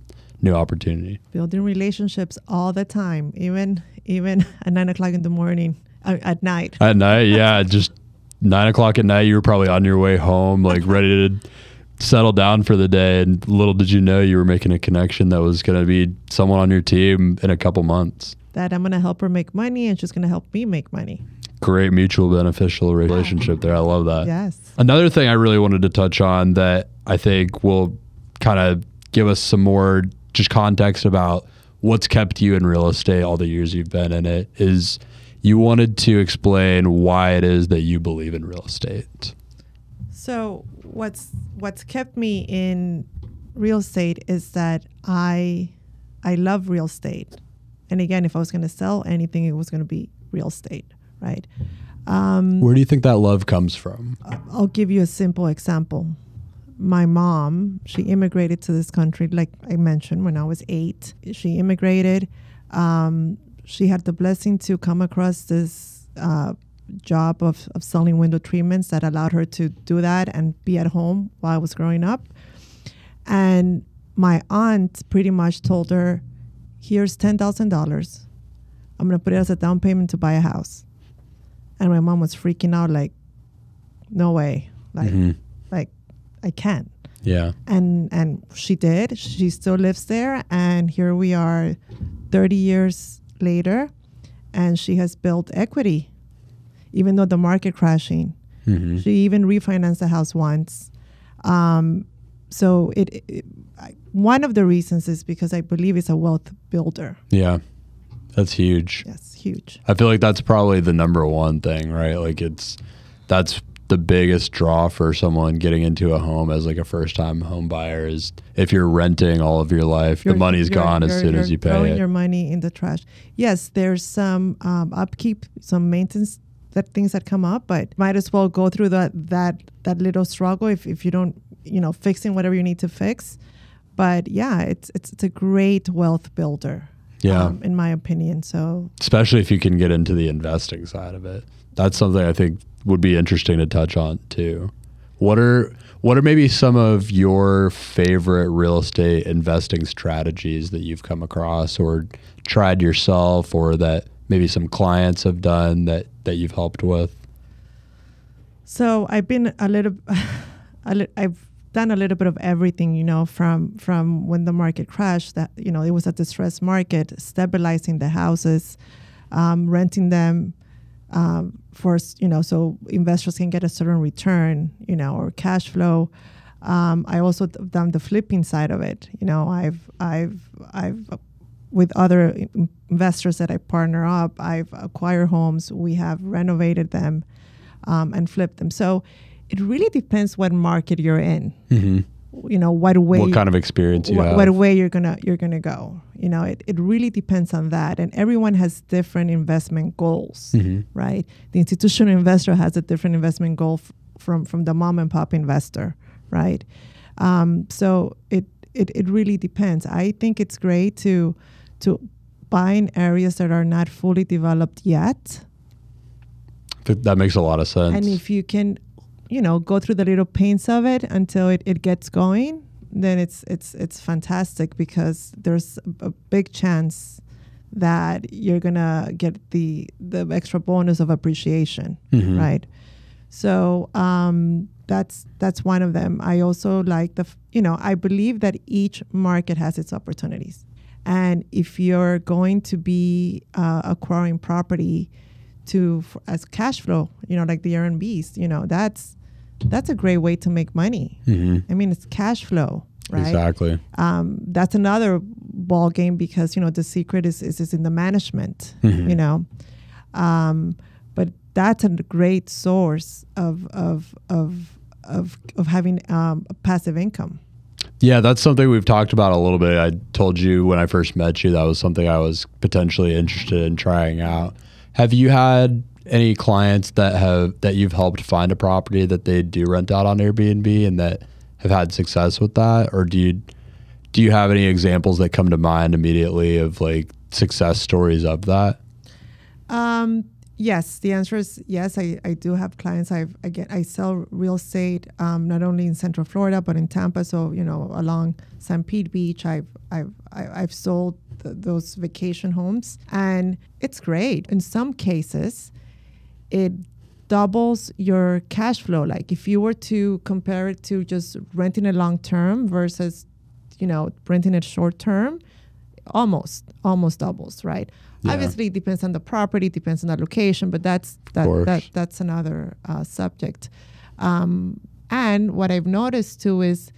new opportunity. Building relationships all the time, even even at nine o'clock in the morning, uh, at night. At night, yeah, just nine o'clock at night, you were probably on your way home, like ready to settle down for the day. And little did you know you were making a connection that was going to be someone on your team in a couple months. That I'm going to help her make money and she's going to help me make money. Great mutual beneficial relationship there. I love that. Yes. Another thing I really wanted to touch on that I think will kind of give us some more just context about what's kept you in real estate all the years you've been in it is you wanted to explain why it is that you believe in real estate. So what's what's kept me in real estate is that I I love real estate. And again, if I was going to sell anything, it was going to be real estate, right? Um, Where do you think that love comes from? I'll give you a simple example. My mom, she immigrated to this country, like I mentioned, when I was eight. She immigrated. Um, she had the blessing to come across this uh, job of, of selling window treatments that allowed her to do that and be at home while I was growing up. And my aunt pretty much told her, here's $10,000. I'm going to put it as a down payment to buy a house. And my mom was freaking out like, no way. Like, mm-hmm. like I can't. Yeah. And and she did. She still lives there and here we are 30 years later and she has built equity even though the market crashing. Mm-hmm. She even refinanced the house once. Um, so it, it, one of the reasons is because I believe it's a wealth builder. Yeah, that's huge. Yes, huge. I feel like that's probably the number one thing, right? Like it's that's the biggest draw for someone getting into a home as like a first time home buyer is if you're renting all of your life, you're, the money's gone as soon as you pay throwing it. your money in the trash. Yes, there's some um, upkeep, some maintenance that things that come up, but might as well go through that that that little struggle if, if you don't, you know, fixing whatever you need to fix. But yeah, it's it's it's a great wealth builder. Yeah, um, in my opinion. So especially if you can get into the investing side of it, that's something I think would be interesting to touch on too. What are what are maybe some of your favorite real estate investing strategies that you've come across or tried yourself or that maybe some clients have done that that you've helped with? So I've been a little, I've done a little bit of everything, you know, from from when the market crashed. That you know it was a distressed market, stabilizing the houses, um, renting them um, for you know so investors can get a certain return, you know, or cash flow. Um, I also done the flipping side of it. You know, I've I've I've with other investors that I partner up, I've acquired homes, we have renovated them um, and flipped them. So it really depends what market you're in. Mm-hmm. You know what way, what kind of experience you wh- have, what way you're gonna you're gonna go. You know, it, it really depends on that, and everyone has different investment goals, mm-hmm. right? The institutional investor has a different investment goal f- from from the mom and pop investor, right? Um, so it, it it really depends. I think it's great to to buy in areas that are not fully developed yet. That makes a lot of sense. And if you can, you know, go through the little pains of it until it, it gets going, then it's it's it's fantastic because there's a big chance that you're gonna get the the extra bonus of appreciation, mm-hmm. right? So um, that's that's one of them. I also like the you know I believe that each market has its opportunities. And if you're going to be uh, acquiring property to as cash flow, you know, like the Airbnb's you know, that's that's a great way to make money. Mm-hmm. I mean, it's cash flow, right? Exactly. Um, that's another ball game because you know the secret is is, is in the management. Mm-hmm. You know, um, but that's a great source of of of of of having um, passive income. Yeah, that's something we've talked about a little bit. I told you when I first met you that was something I was potentially interested in trying out. Have you had any clients that have that you've helped find a property that they do rent out on Airbnb and that have had success with that or do you do you have any examples that come to mind immediately of like success stories of that? Um Yes, the answer is yes. I, I do have clients. I've again I sell real estate um, not only in Central Florida but in Tampa. So you know along St. Pete Beach, I've I've I- I've sold th- those vacation homes, and it's great. In some cases, it doubles your cash flow. Like if you were to compare it to just renting it long term versus you know renting it short term, almost almost doubles, right? Yeah. Obviously, it depends on the property, depends on the location, but that's that, that that's another uh, subject. Um, and what I've noticed too is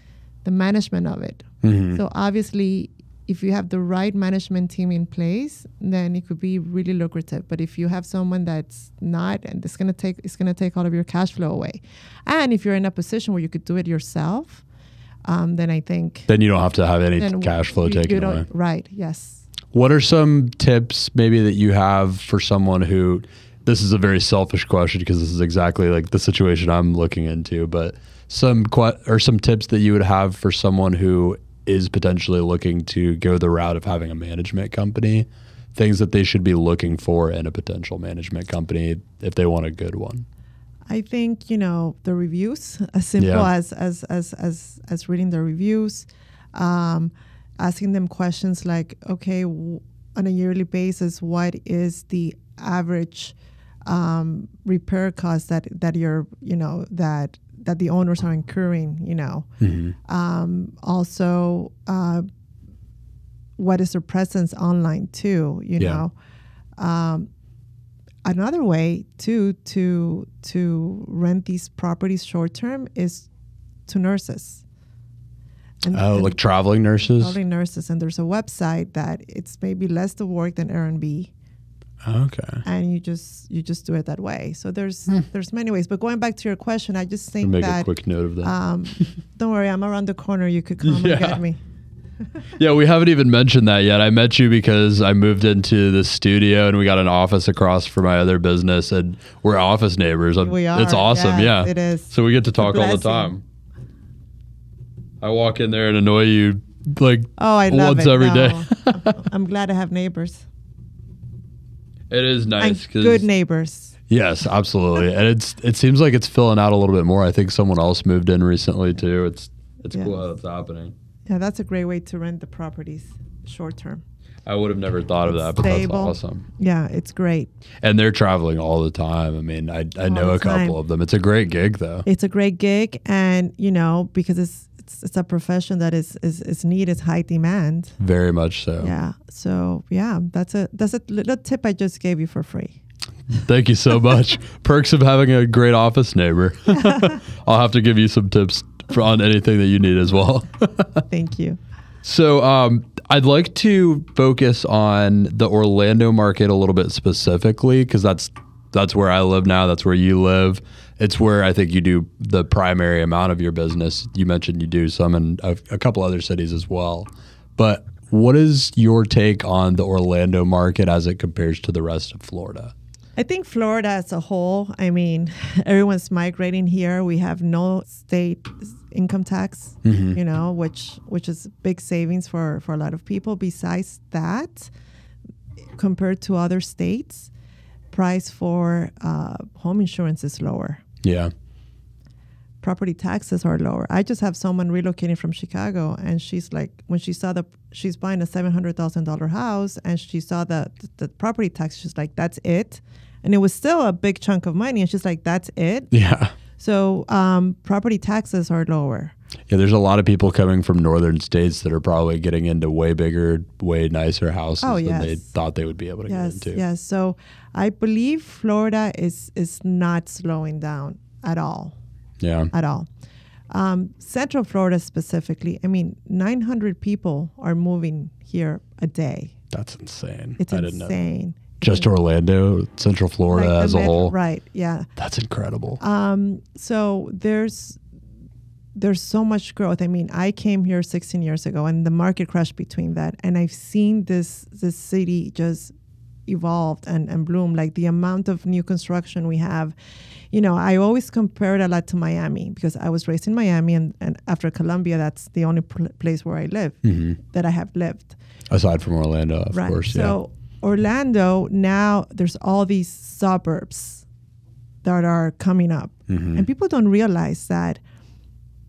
the management of it. Mhm. So obviously, if you have the right management team in place, then it could be really lucrative. But if you have someone that's not, and it's gonna take it's gonna take all of your cash flow away. And if you're in a position where you could do it yourself, um, then I think Then you don't have to have any cash flow you- you taken don't- away. Right. Yes. What are some tips maybe that you have for someone who this is a very selfish question because this is exactly like the situation I'm looking into, but some or some tips that you would have for someone who is potentially looking to go the route of having a management company, things that they should be looking for in a potential management company if they want a good one. I think you know the reviews, as simple Yeah. as, as as as as reading the reviews, um, asking them questions like, okay, w- on a yearly basis, what is the average um, repair cost that that you're you know that that the owners are incurring, you know. Um, also, uh, what is their presence online too, you Yeah. know. Um, another way too to to rent these properties short term is to nurses. And, Oh, like traveling nurses? traveling nurses, and there's a website that it's maybe less the work than Airbnb, Okay. and you just you just do it that way. So there's there's many ways. But going back to your question, I just think Make a quick note of that. um, don't worry, I'm around the corner. You could come Yeah. and get me. Yeah, we haven't even mentioned that yet. I met you because I moved into the studio and we got an office across from my other business, and we're office neighbors. I'm- We are. It's awesome. Yes, yeah, it is. So we get to talk all the time. I walk in there and annoy you like Oh, I love once it. every day. No, I'm- I'm glad I have neighbors it is nice and good neighbors. yes, absolutely, and it's it seems like it's filling out a little bit more. I think someone else moved in recently too. It's it's Yeah. cool how it's happening. Yeah, that's a great way to rent the properties short term. I would have never thought of that, but Stable. that's awesome. Yeah, it's great. And they're traveling all the time. I mean, I I know a couple time. of them. It's a great gig though. It's a great gig, and you know because it's it's, it's a profession that is is is need is high demand. Very much so. Yeah. So yeah, that's a that's a little tip I just gave you for free. Thank you so much. Perks of having a great office neighbor. I'll have to give you some tips for, on anything that you need as well. Thank you. so, um, I'd like to focus on the Orlando market a little bit specifically because that's that's where I live now. That's where you live. It's where I think you do the primary amount of your business. You mentioned you do some in a, a couple other cities as well. But what is your take on the Orlando market as it compares to the rest of Florida? I think Florida as a whole, I mean, everyone's migrating here. We have no state income tax, you know, which which is big savings for for a lot of people. Besides that, compared to other states, price for uh, home insurance is lower. Yeah. Property taxes are lower. I just have someone relocating from Chicago, and she's like, when she saw the, she's buying a seven hundred thousand dollar house, and she saw the the property tax, she's like, that's it, and it was still a big chunk of money, and she's like, that's it. Yeah. So um, property taxes are lower. Yeah, there's a lot of people coming from northern states that are probably getting into way bigger, way nicer houses Oh, than they thought they would be able to Yes, get into. yes. So I believe Florida is is not slowing down at all. Yeah. at all. Um, Central Florida specifically, I mean, 900 people are moving here a day. That's insane. It's I didn't know. insane. Just Orlando, Central Florida Like as a whole. Right, yeah. That's incredible. Um, so there's there's so much growth. I mean, I came here 16 years ago, and the market crashed between that, and I've seen this this city just evolved and, and bloom. Like the amount of new construction we have. You know, I always compare it a lot to Miami because I was raised in Miami, and, and after Colombia, that's the only pl- place where I live hmm that I have lived. Aside from Orlando, of right. course. so Orlando now there's all these suburbs that are coming up, Mm-hmm. and people don't realize that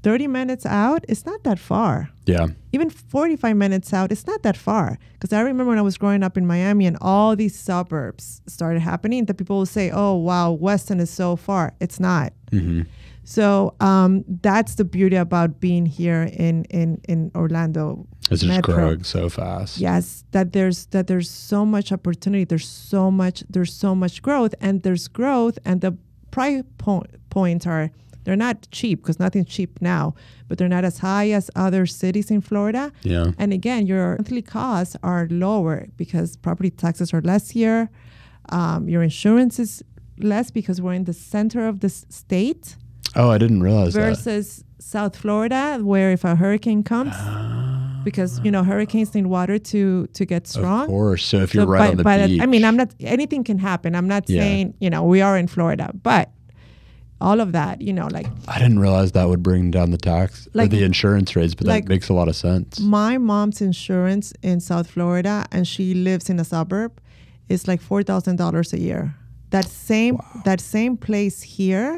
30 minutes out it's not that far. Yeah. Even 45 minutes out, it's not that far. Because I remember when I was growing up in Miami and all these suburbs started happening, that people would say, oh, wow, Weston is so far. It's not. Mm-hmm. So um, that's the beauty about being here in, in, in Orlando. It's just Metro. growing so fast. Yes, that there's that there's so much opportunity. There's so much there's so much growth, and there's growth, and the price po- points are they're not cheap because nothing's cheap now, but they're not as high as other cities in Florida. Yeah. And again, your monthly costs are lower because property taxes are less here. Um, your insurance is less because we're in the center of the s- state Oh, I didn't realize that. versus South Florida, where if a hurricane comes, because you know hurricanes need water to to get strong. Of course. So if you're So right by- on the beach. I mean, I'm not. Anything can happen. I'm not Yeah. saying you know we are in Florida, but all of that, you know, like I didn't realize that would bring down the tax Like- or the insurance rates, but like- that makes a lot of sense. my mom's insurance in South Florida, and she lives in a suburb, is like four thousand dollars a year. That same that same place here,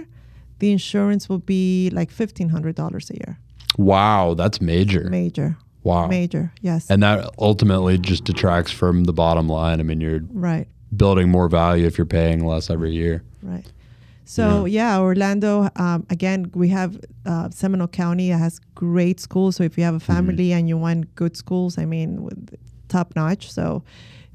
the insurance will be like fifteen hundred dollars a year. Wow, that's major. Major, Wow. major, yes, And that ultimately just detracts from the bottom line. I mean, you're right. building more value if you're paying less every year. Right. So yeah, Orlando. Um, again, we have uh, Seminole County that has great schools. So if you have a family and you want good schools, I mean, with top notch. So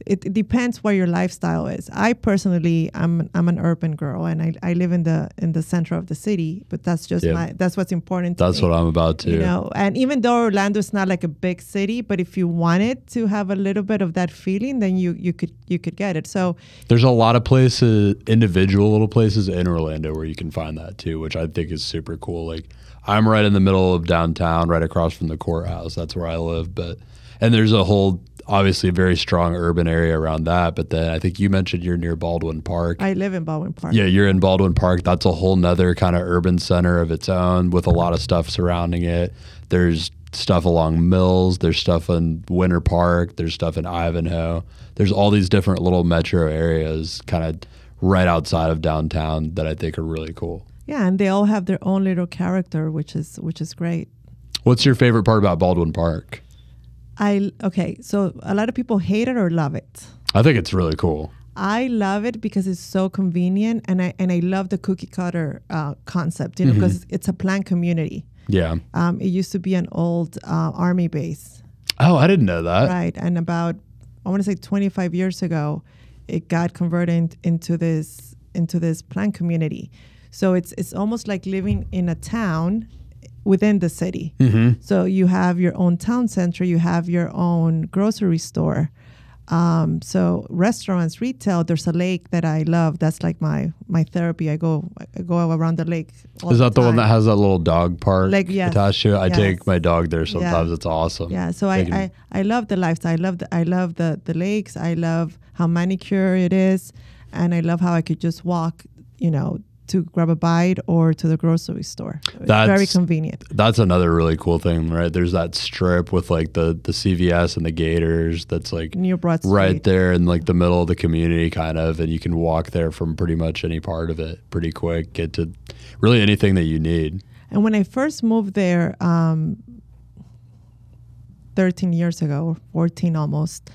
it, it depends what your lifestyle is. I personally, I'm I'm an urban girl, and I, I live in the in the center of the city. But that's just Yeah. my that's what's important. To That's me. what I'm about to. You know, and even though Orlando is not like a big city, but if you wanted to have a little bit of that feeling, then you you could you could get it. So There's a lot of places, individual little places in Orlando where you can find that too, which I think is super cool. Like I'm right in the middle of downtown, right across from the courthouse. That's where I live. But and there's a whole obviously a very strong urban area around that. But then I think you mentioned you're near Baldwin Park. I live in Baldwin Park. yeah, you're in Baldwin Park. That's a whole nother kind of urban center of its own with a lot of stuff surrounding it. There's stuff along Mills. There's stuff in Winter Park. There's stuff in Ivanhoe. There's all these different little metro areas kind of right outside of downtown that I think are really cool. Yeah, and they all have their own little character, which is which is great. What's your favorite part about Baldwin Park? I okay, so a lot of people hate it or love it. I think it's really cool. I love it because it's so convenient, and I and I love the cookie cutter uh, concept. You know, because it's a planned community. Yeah. Um, it used to be an old uh, army base, Oh, I didn't know that. right? And about I want to say 25 years ago, it got converted into this into this planned community. So it's it's almost like living in a town within the city. Mm-hmm. So you have your own town center, you have your own grocery store. Um, so restaurants, retail. There's a lake that I love. That's like my my therapy. I go I go around the lake. all Is that the one time. that has that little dog park Like, yes. attached to it? I Yes. take my dog there sometimes. Yeah. It's awesome. Yeah, so I, can- I, I love the lifestyle. I love the I love the the lakes. I love how manicure it is, and I love how I could just walk, you know, to grab a bite or to the grocery store. It's very convenient. That's another really cool thing, right? There's that strip with like the the CVS and the Gators that's like Near Broad Street. right there in like the middle of the community kind of and you can walk there from pretty much any part of it pretty quick get to really anything that you need And when I first moved there, um, 13 years ago, or 14 almost,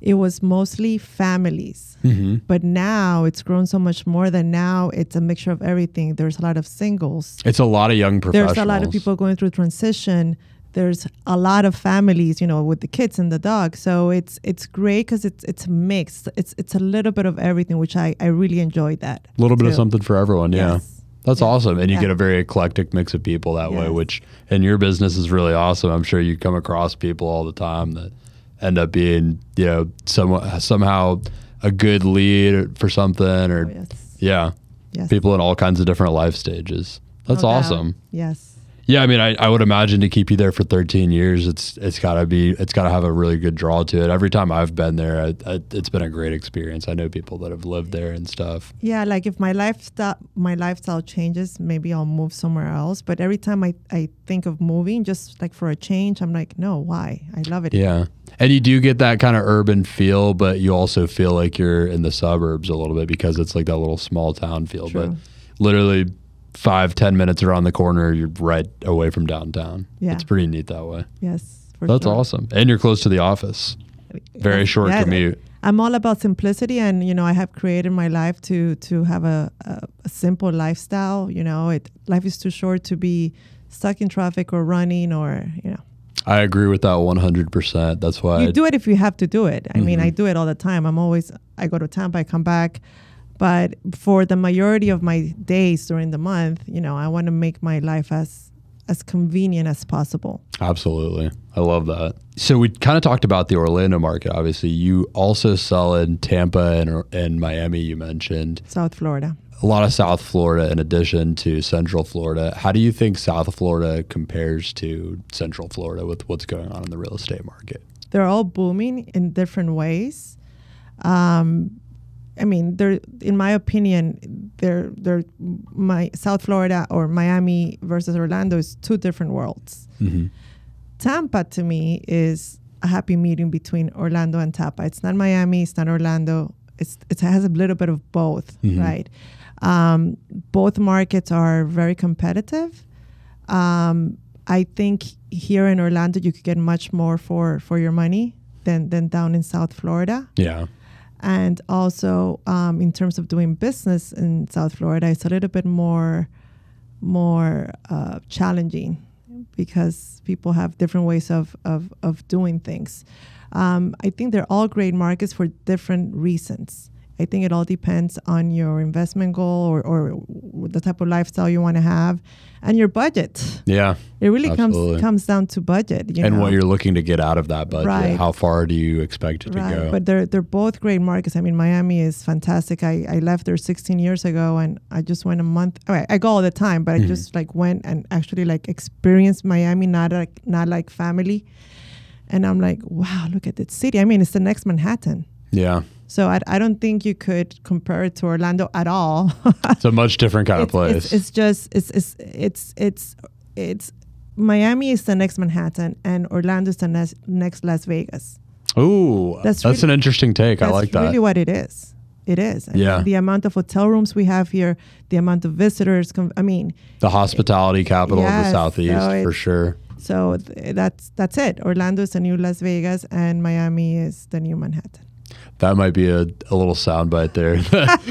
it was mostly families. mm-hmm. But now it's grown so much more that now it's a mixture of everything. There's a lot of singles. it's a lot of young professionals There's a lot of people going through transition. There's a lot of families, you know, with the kids and the dog. So it's it's great because it's it's mixed. It's it's a little bit of everything, which I I really enjoyed that. a little bit of something for everyone yeah Yes. that's Yeah. awesome and you Yeah. get a very eclectic mix of people that way which in your business is really awesome i'm sure you come across people all the time that end up being you know some, somehow a good lead for something or Oh, yes. yeah Yes. people in all kinds of different life stages. That's doubt. awesome. Yes. Yeah, I mean, I, I would imagine to keep you there for 13 years, it's it's got to be it's got to have a really good draw to it. Every time I've been there, I, I, it's been a great experience. I know people that have lived there and stuff. Yeah, like if my lifestyle my lifestyle changes, maybe I'll move somewhere else. But every time I, I think of moving, just like for a change, I'm like, no, why? I love it. Yeah, and you do get that kind of urban feel, but you also feel like you're in the suburbs a little bit because it's like that little small town feel. True. But literally five ten minutes around the corner, you're right away from downtown. Yeah. it's pretty neat that way. Yes, for That's sure. awesome, and you're close to the office. Very short yes. commute. I'm all about simplicity, and you know, I have created my life to to have a, a, a simple lifestyle. You know, it life is too short to be stuck in traffic or running or you know. I agree with that 100%. That's why you I, do it if you have to do it. I mean, Mhm. I do it all the time. I'm always I go to Tampa, I come back, but for the majority of my days during the month, you know, I want to make my life as as convenient as possible. Absolutely. I love that. So we kind of talked about the Orlando market. Obviously, you also sell in Tampa and, and Miami, you mentioned. South Florida. A lot of South Florida in addition to Central Florida. How do you think South Florida compares to Central Florida with what's going on in the real estate market? they're all booming in different ways. Um, I mean, in my opinion, they're they're my South Florida or Miami versus Orlando is two different worlds. Mm-hmm. Tampa to me is a happy medium between Orlando and Tampa. It's not Miami, it's not Orlando. It's it has a little bit of both, Mhm. right? Um, both markets are very competitive. Um, I think here in Orlando you could get much more for for your money than than down in South Florida. Yeah. And also um, in terms of doing business in South Florida, it's a little bit more more uh, challenging because people have different ways of of, of doing things. Um, I think they're all great markets for different reasons. I think it all depends on your investment goal or, or the type of lifestyle you want to have and your budget. Yeah. It really Absolutely. comes comes down to budget. You and know? what you're looking to get out of that budget. Right. How far do you expect it to right. go? But they're they're both great markets. I mean, Miami is fantastic. I, I left there 16 years ago, and I just went a month. I, I go all the time, but I Mhm. just like went and actually like experienced Miami, not like not like family. And I'm like, wow, look at that city. I mean, it's the next Manhattan. yeah. So I, I don't think you could compare it to Orlando at all. It's a much different kind of place. It's, it's just it's it's it's it's it's Miami is the next Manhattan, and Orlando is the next next Las Vegas. Ooh, That's that's, really- an interesting take. I like that. That's really what it is. It is. I mean, Yeah. the amount of hotel rooms we have here, the amount of visitors. I mean, the hospitality capital of the southeast so for sure. so th- that's that's it. Orlando is the new Las Vegas, and Miami is the new Manhattan. That might be a, a little soundbite there.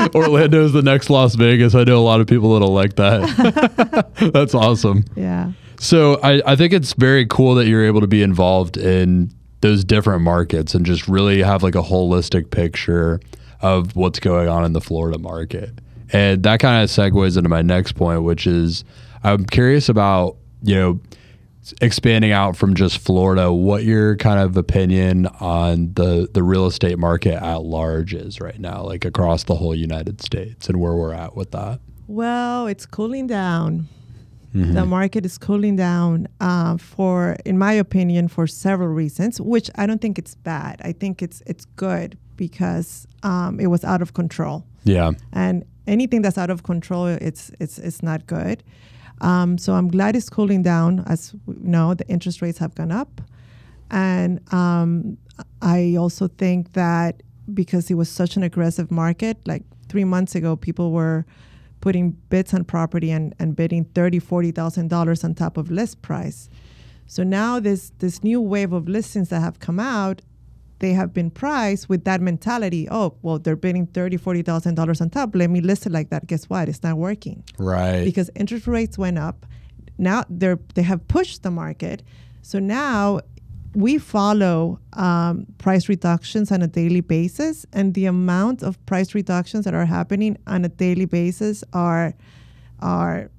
Orlando is the next Las Vegas. I know a lot of people that'll like that. That's awesome. Yeah. So I, I think it's very cool that you're able to be involved in those different markets and just really have like a holistic picture of what's going on in the Florida market. And that kind of segues into my next point, which is I'm curious about, you know, expanding out from just Florida, what your kind of opinion on the the real estate market at large is right now, like across the whole United States and where we're at with that. Well, it's cooling down. Mhm. The market is cooling down uh, for, in my opinion, for several reasons. Which I don't think it's bad. I think it's it's good because um, it was out of control. Yeah. and anything that's out of control it's it's it's not good um, so i'm glad it's cooling down as we know the interest rates have gone up. And um, i also think that because it was such an aggressive market like three months ago people were putting bids on property and, and bidding thirty forty thousand dollars on top of list price. So now this this new wave of listings that have come out they have been priced with that mentality. Oh, well, they're bidding thirty, forty thousand dollars on top. Let me list it like that. Guess what? It's not working Right. because interest rates went up. Now they're they have pushed the market. So now we follow um, price reductions on a daily basis, and the amount of price reductions that are happening on a daily basis are are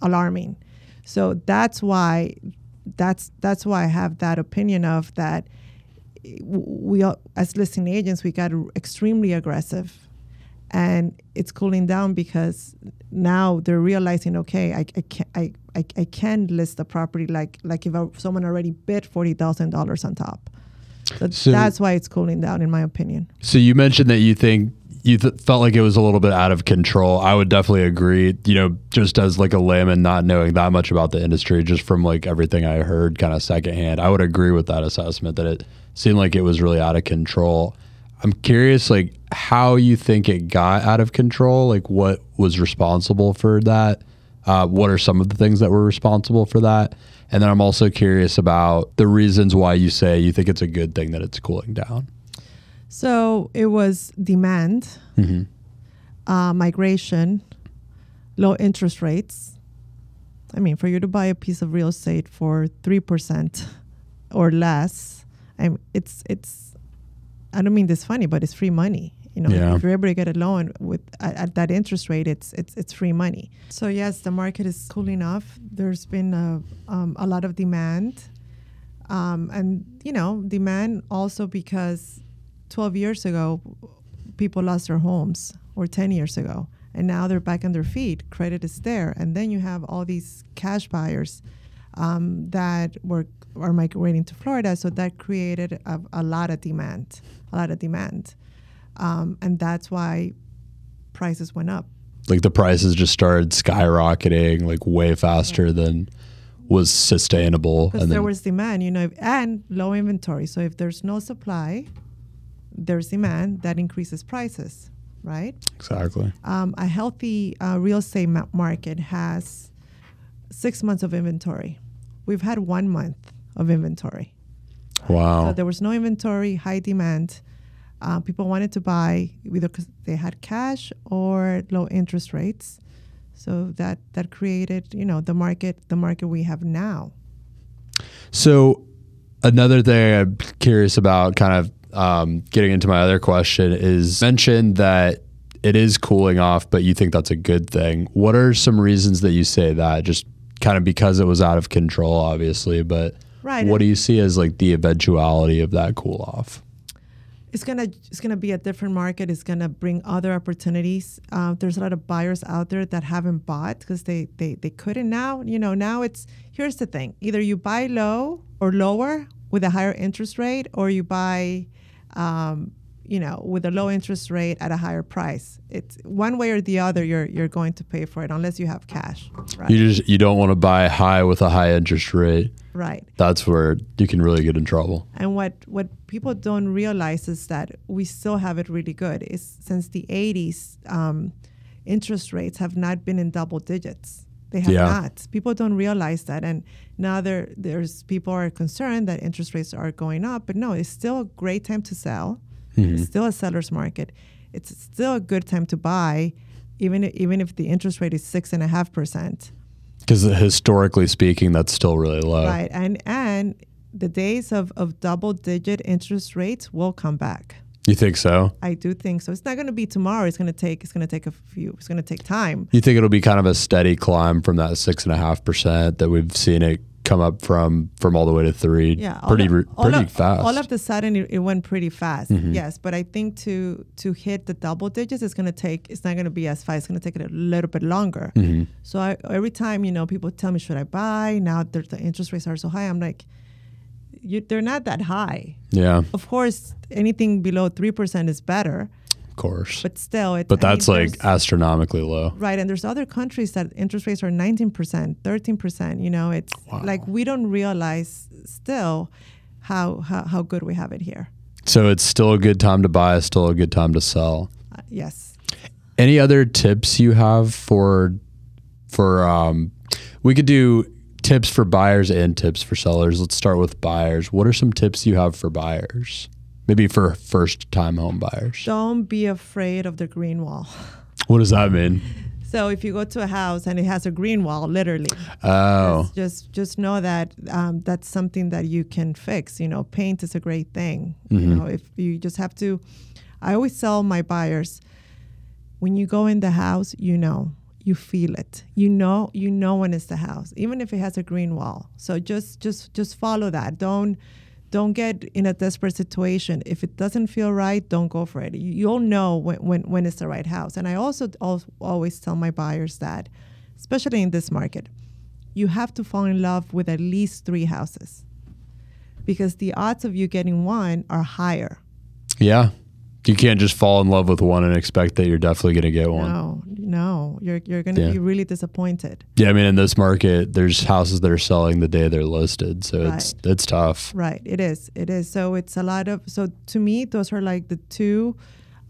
alarming. So that's why that's that's why I have that opinion of that we all, as listing agents we got extremely aggressive and it's cooling down because now they're realizing okay I, I can't I, I, I can list the property like like if I, someone already bid forty thousand dollars on top. So, So- that's why it's cooling down, in my opinion. So you mentioned that you think you th- felt like it was a little bit out of control. I would definitely agree. You know, just as like a layman, not knowing that much about the industry, just from like everything I heard, kind of secondhand, I would agree with that assessment that it seemed like it was really out of control. I'm curious, like how you think it got out of control. Like what was responsible for that? Uh, what are some of the things that were responsible for that? And then I'm also curious about the reasons why you say you think it's a good thing that it's cooling down. So it was demand, uh, migration, low interest rates. I mean, for you to buy a piece of real estate for three percent or less, I it's it's. I don't mean this funny, but it's free money. You know, Yeah. if you're able to get a loan with at, at that interest rate, it's it's it's free money. So yes, the market is cooling off. There's been a, um, a lot of demand, um, and you know, demand also because 12 years ago, people lost their homes, or 10 years ago, and now they're back on their feet. Credit is there, and then you have all these cash buyers um, that were are migrating to Florida, so that created a, a lot of demand, a lot of demand, um, and that's why prices went up. like the prices just started skyrocketing like way faster than was sustainable Because and there was demand, you know, and low inventory. So if there's no supply, there's demand that increases prices, right? exactly um, a healthy uh, real estate ma- market has six months of inventory. We've had one month of inventory. wow So there was no inventory, high demand. Uh, people wanted to buy either because they had cash or low interest rates. So that that created, you know, the market the market we have now. so another thing i'm curious about kind of um, getting into my other question is mentioned that it is cooling off but you think that's a good thing what are some reasons that you say that just kind of because it was out of control obviously but Right. what do you see as like the eventuality of that cool off it's gonna it's gonna be a different market. It's gonna bring other opportunities. Uh, there's a lot of buyers out there that haven't bought because they, they they couldn't. Now you know now it's here's the thing: either you buy low or lower with a higher interest rate, or you buy, um, you know, with a low interest rate at a higher price. It's one way or the other. You're you're going to pay for it unless you have cash. Right. you just you don't want to buy high with a high interest rate right. that's where you can really get in trouble And what, what people don't realize is that we still have it really good. Is since the 80s, um, interest rates have not been in double digits. They have Yeah. not. People don't realize that, and now there there's people are concerned that interest rates are going up. But no, it's still a great time to sell. Mm-hmm. It's still a seller's market. It's still a good time to buy, even even if the interest rate is six and a half percent. Because historically speaking, that's still really low. Right. And and the days of, of double digit interest rates will come back. You think so? I do think so. It's not going to be tomorrow. It's going to take. It's going to take a few. It's going to take time. You think it'll be kind of a steady climb from that six and a half percent that we've seen it come up from from all the way to three? Yeah, pretty of- re- all pretty of, fast. Mm-hmm. All of the sudden, it, it went pretty fast. Yes, but I think to to hit the double digits, it's going to take. It's not going to be as fast. It's going to take it a little bit longer. Mm-hmm. So I, every time you know people tell me, should I buy? Now that the interest rates are so high, I'm like, you, they're not that high. yeah, Of course, anything below three percent is better, of course. But, but still, it's, I mean, that's like there's- astronomically low. Right, and there's other countries that interest rates are 19%, 13%. You know, it's like we don't realize still how, how how good we have it here. So it's still a good time to buy, still a good time to sell. Uh, yes. Any other tips you have for for um we could do tips for buyers and tips for sellers. Let's start with buyers. What are some tips you have for buyers? Maybe for first time home buyers. Don't be afraid of the green wall. What does that mean? So if you go to a house and it has a green wall, literally, Oh, just just know that um, that's something that you can fix. You know, paint is a great thing. You know, if you just have to. I always tell my buyers, when you go in the house, you know, you feel it. You know, you know when it's the house, even if it has a green wall. So just just just follow that. Don't don't get in a desperate situation. If it doesn't feel right, don't go for it. You- You'll know when when, when it's the right house. And I also al- always tell my buyers that, especially in this market, you have to fall in love with at least three houses because the odds of you getting one are higher. Yeah. You can't just fall in love with one and expect that you're definitely going to get one. No, no, you're you're going to Yeah. be really disappointed. Yeah, I mean, in this market, there's houses that are selling the day they're listed, so it's it's tough. Right, it is. It is. So it's a lot of. So to me, those are like the two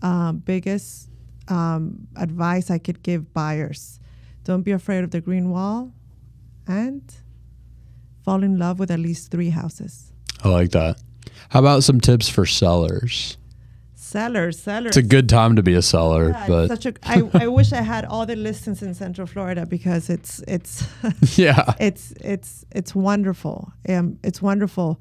um, biggest um, advice I could give buyers. Don't be afraid of the green wall, and fall in love with at least three houses. I like that. How about some tips for sellers? Sellers, sellers. It's a good time to be a seller, Yeah, but such a. I, I wish I had all the listings in Central Florida because it's it's yeah, it's it's it's wonderful. Um, it's wonderful.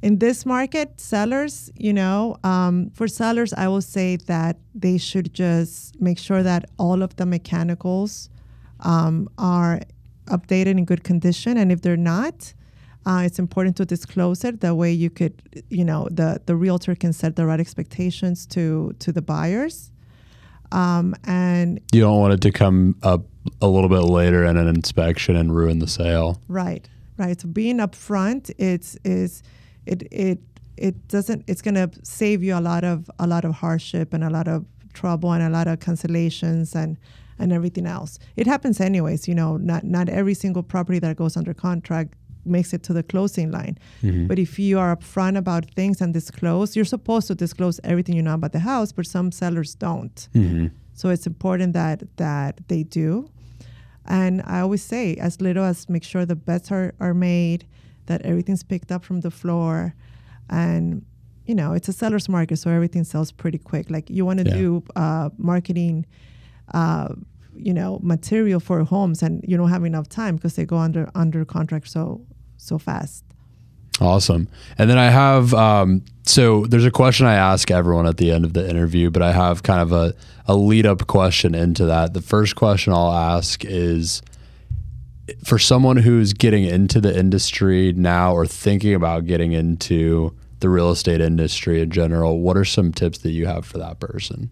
In this market, sellers, you know, um, for sellers, I will say that they should just make sure that all of the mechanicals um, are updated in good condition, and if they're not, uh, it's important to disclose it. That way, you could, you know, the the realtor can set the right expectations to to the buyers. Um, and you don't want it to come up a little bit later in an inspection and ruin the sale. Right, right. So being upfront, it's is it it it doesn't. It's gonna save you a lot of a lot of hardship and a lot of trouble and a lot of cancellations and and everything else. It happens anyways. You know, not not every single property that goes under contract makes it to the closing line. But if you are upfront about things and disclose, you're supposed to disclose everything you know about the house, but some sellers don't. So it's important that that they do. And I always say, as little as make sure the beds are, are made, that everything's picked up from the floor. And, you know, it's a seller's market, so everything sells pretty quick. Like you want to Yeah. do uh, marketing, uh, you know, material for homes, and you don't have enough time because they go under under contract so so fast. Awesome. And then I have, um, so there's a question I ask everyone at the end of the interview, but I have kind of a, a lead up question into that. The first question I'll ask is for someone who's getting into the industry now or thinking about getting into the real estate industry in general, what are some tips that you have for that person?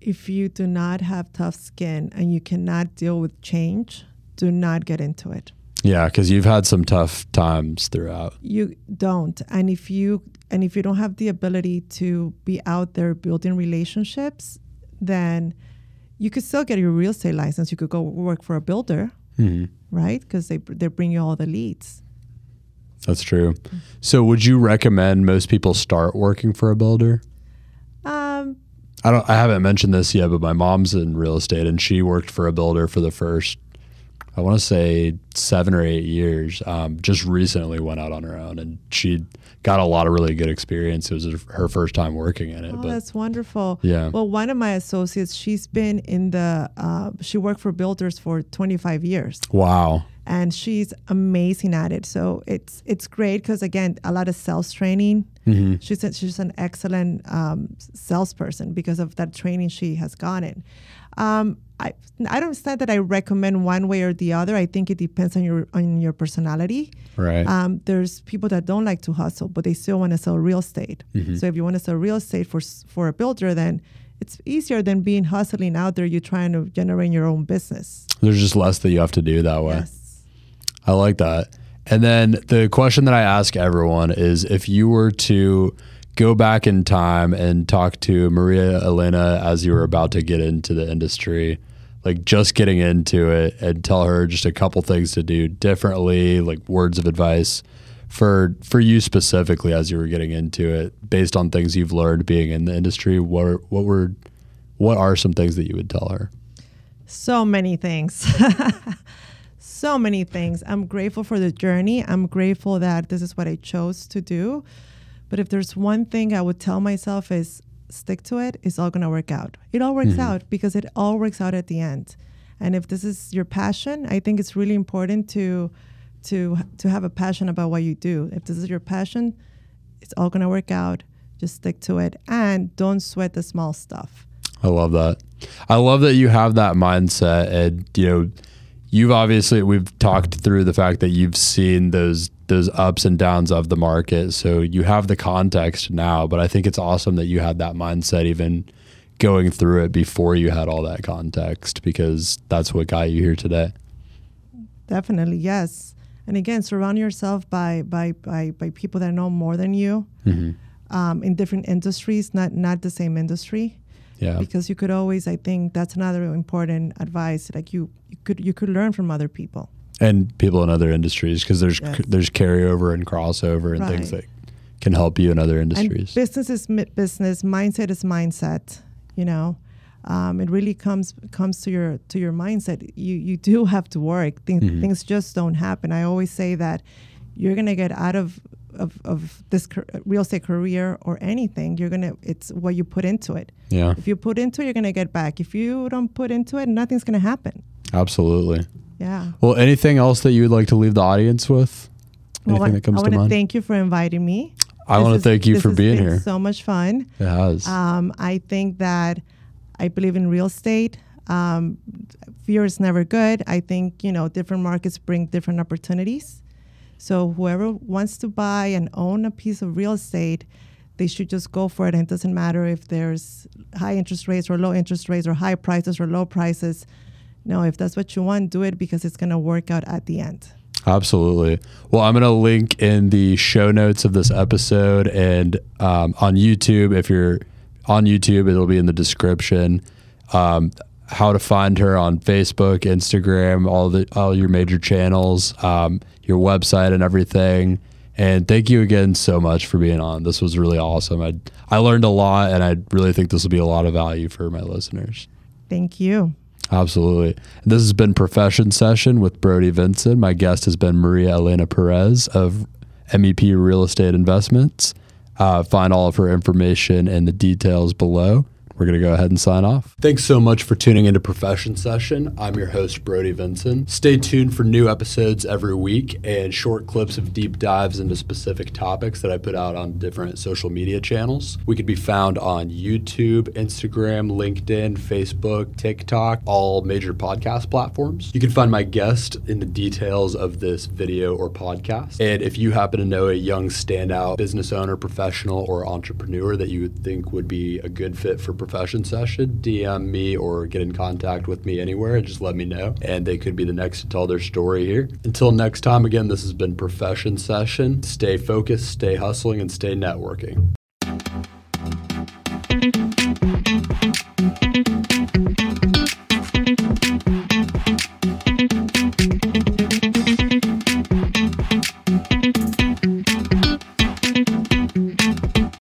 If you do not have tough skin and you cannot deal with change, do not get into it. Yeah, because you've had some tough times throughout. you don't and if you and if you don't have the ability to be out there building relationships then you could still get your real estate license you could go work for a builder Mhm. right because they they bring you all the leads That's true. So, would you recommend most people start working for a builder? um I don't. I haven't mentioned this yet, but my mom's in real estate, and she worked for a builder for the first, I want to say seven or eight years. Um, just recently went out on her own, and she got a lot of really good experience. It was her- first time working in it, oh, but that's wonderful Yeah. well one of my associates she's been in the uh, she worked for builders for 25 years wow, and she's amazing at it. So it's it's great because again, a lot of sales training. Mm-hmm. She's a, she's an excellent um, salesperson because of that training she has gotten. Um, I I don't say that I recommend one way or the other. I think it depends on your on your personality. right, Um, there's people that don't like to hustle, but they still want to sell real estate. Mm-hmm. So if you want to sell real estate for for a builder, then it's easier than being hustling out there. You're trying to generate your own business. there's just less that you have to do that way. Yes. I like that. And then the question that I ask everyone is if you were to go back in time and talk to Maria Elena as you were about to get into the industry, like just getting into it and tell her just a couple things to do differently, like words of advice for for you specifically as you were getting into it based on things you've learned being in the industry, what what were what are some things that you would tell her? So many things. so many things. I'm grateful for the journey. I'm grateful that this is what I chose to do. But if there's one thing I would tell myself is stick to it, it's all going to work out. It all works mm-hmm. out because it all works out at the end. And if this is your passion, I think it's really important to to to have a passion about what you do. If this is your passion, it's all going to work out. Just stick to it and don't sweat the small stuff. I love that. I love that you have that mindset and you know you've obviously we've talked through the fact that you've seen those those ups and downs of the market so you have the context now but I think it's awesome that you had that mindset even going through it before you had all that context because that's what got you here today. Definitely, yes. And again, surround yourself by by by, by people that know more than you um, in different industries, not not the same industry. Yeah. Because you could always, I think that's another important advice. Like you, you could you could learn from other people. And people in other industries because there's there's carryover and crossover and things that can help you in other And industries. business is business. Mindset is mindset. You know, um, it really comes comes to your to your mindset. You you do have to work. Things, Mm-hmm. things just don't happen. I always say that you're gonna get out of of, of this car- real estate career or anything. You're gonna it's what you put into it. yeah, If you put into it, you're gonna get back. If you don't put into it, nothing's gonna happen. absolutely. Yeah. Well, anything else that you would like to leave the audience with? Well, Anything I- that comes I to want mind? thank you for inviting me. I wanna thank you for being been here. So much fun. it has. Um, I think that I believe in real estate. Um, fear is never good. I think you know different markets bring different opportunities. So whoever wants to buy and own a piece of real estate, they should just go for it. And it doesn't matter if there's high interest rates or low interest rates or high prices or low prices. No, if that's what you want, do it because it's going to work out at the end. Absolutely. Well, I'm going to link in the show notes of this episode and um, on YouTube. If you're on YouTube, it'll be in the description. Um, how to find her on Facebook, Instagram, all the all your major channels, um, your website, and everything. And thank you again so much for being on. This was really awesome. I I learned a lot, and I really think this will be a lot of value for my listeners. Thank you. Absolutely. This has been Profession Session with Brody Vinson. My guest has been Maria Elena Perez of MEP Real Estate Investments. Uh, find all of her information and the details below. We're going to go ahead and sign off. Thanks so much for tuning into Profession Session. I'm your host, Brody Vinson. Stay tuned for new episodes every week and short clips of deep dives into specific topics that I put out on different social media channels. We could be found on YouTube, Instagram, LinkedIn, Facebook, TikTok, all major podcast platforms. You can find my guest in the details of this video or podcast. And if you happen to know a young standout business owner, professional, or entrepreneur that you would think would be a good fit for profession session, DM me or get in contact with me anywhere and just let me know. And they could be the next to tell their story here. Until next time, again, this has been Profession Session. Stay focused, stay hustling, and stay networking.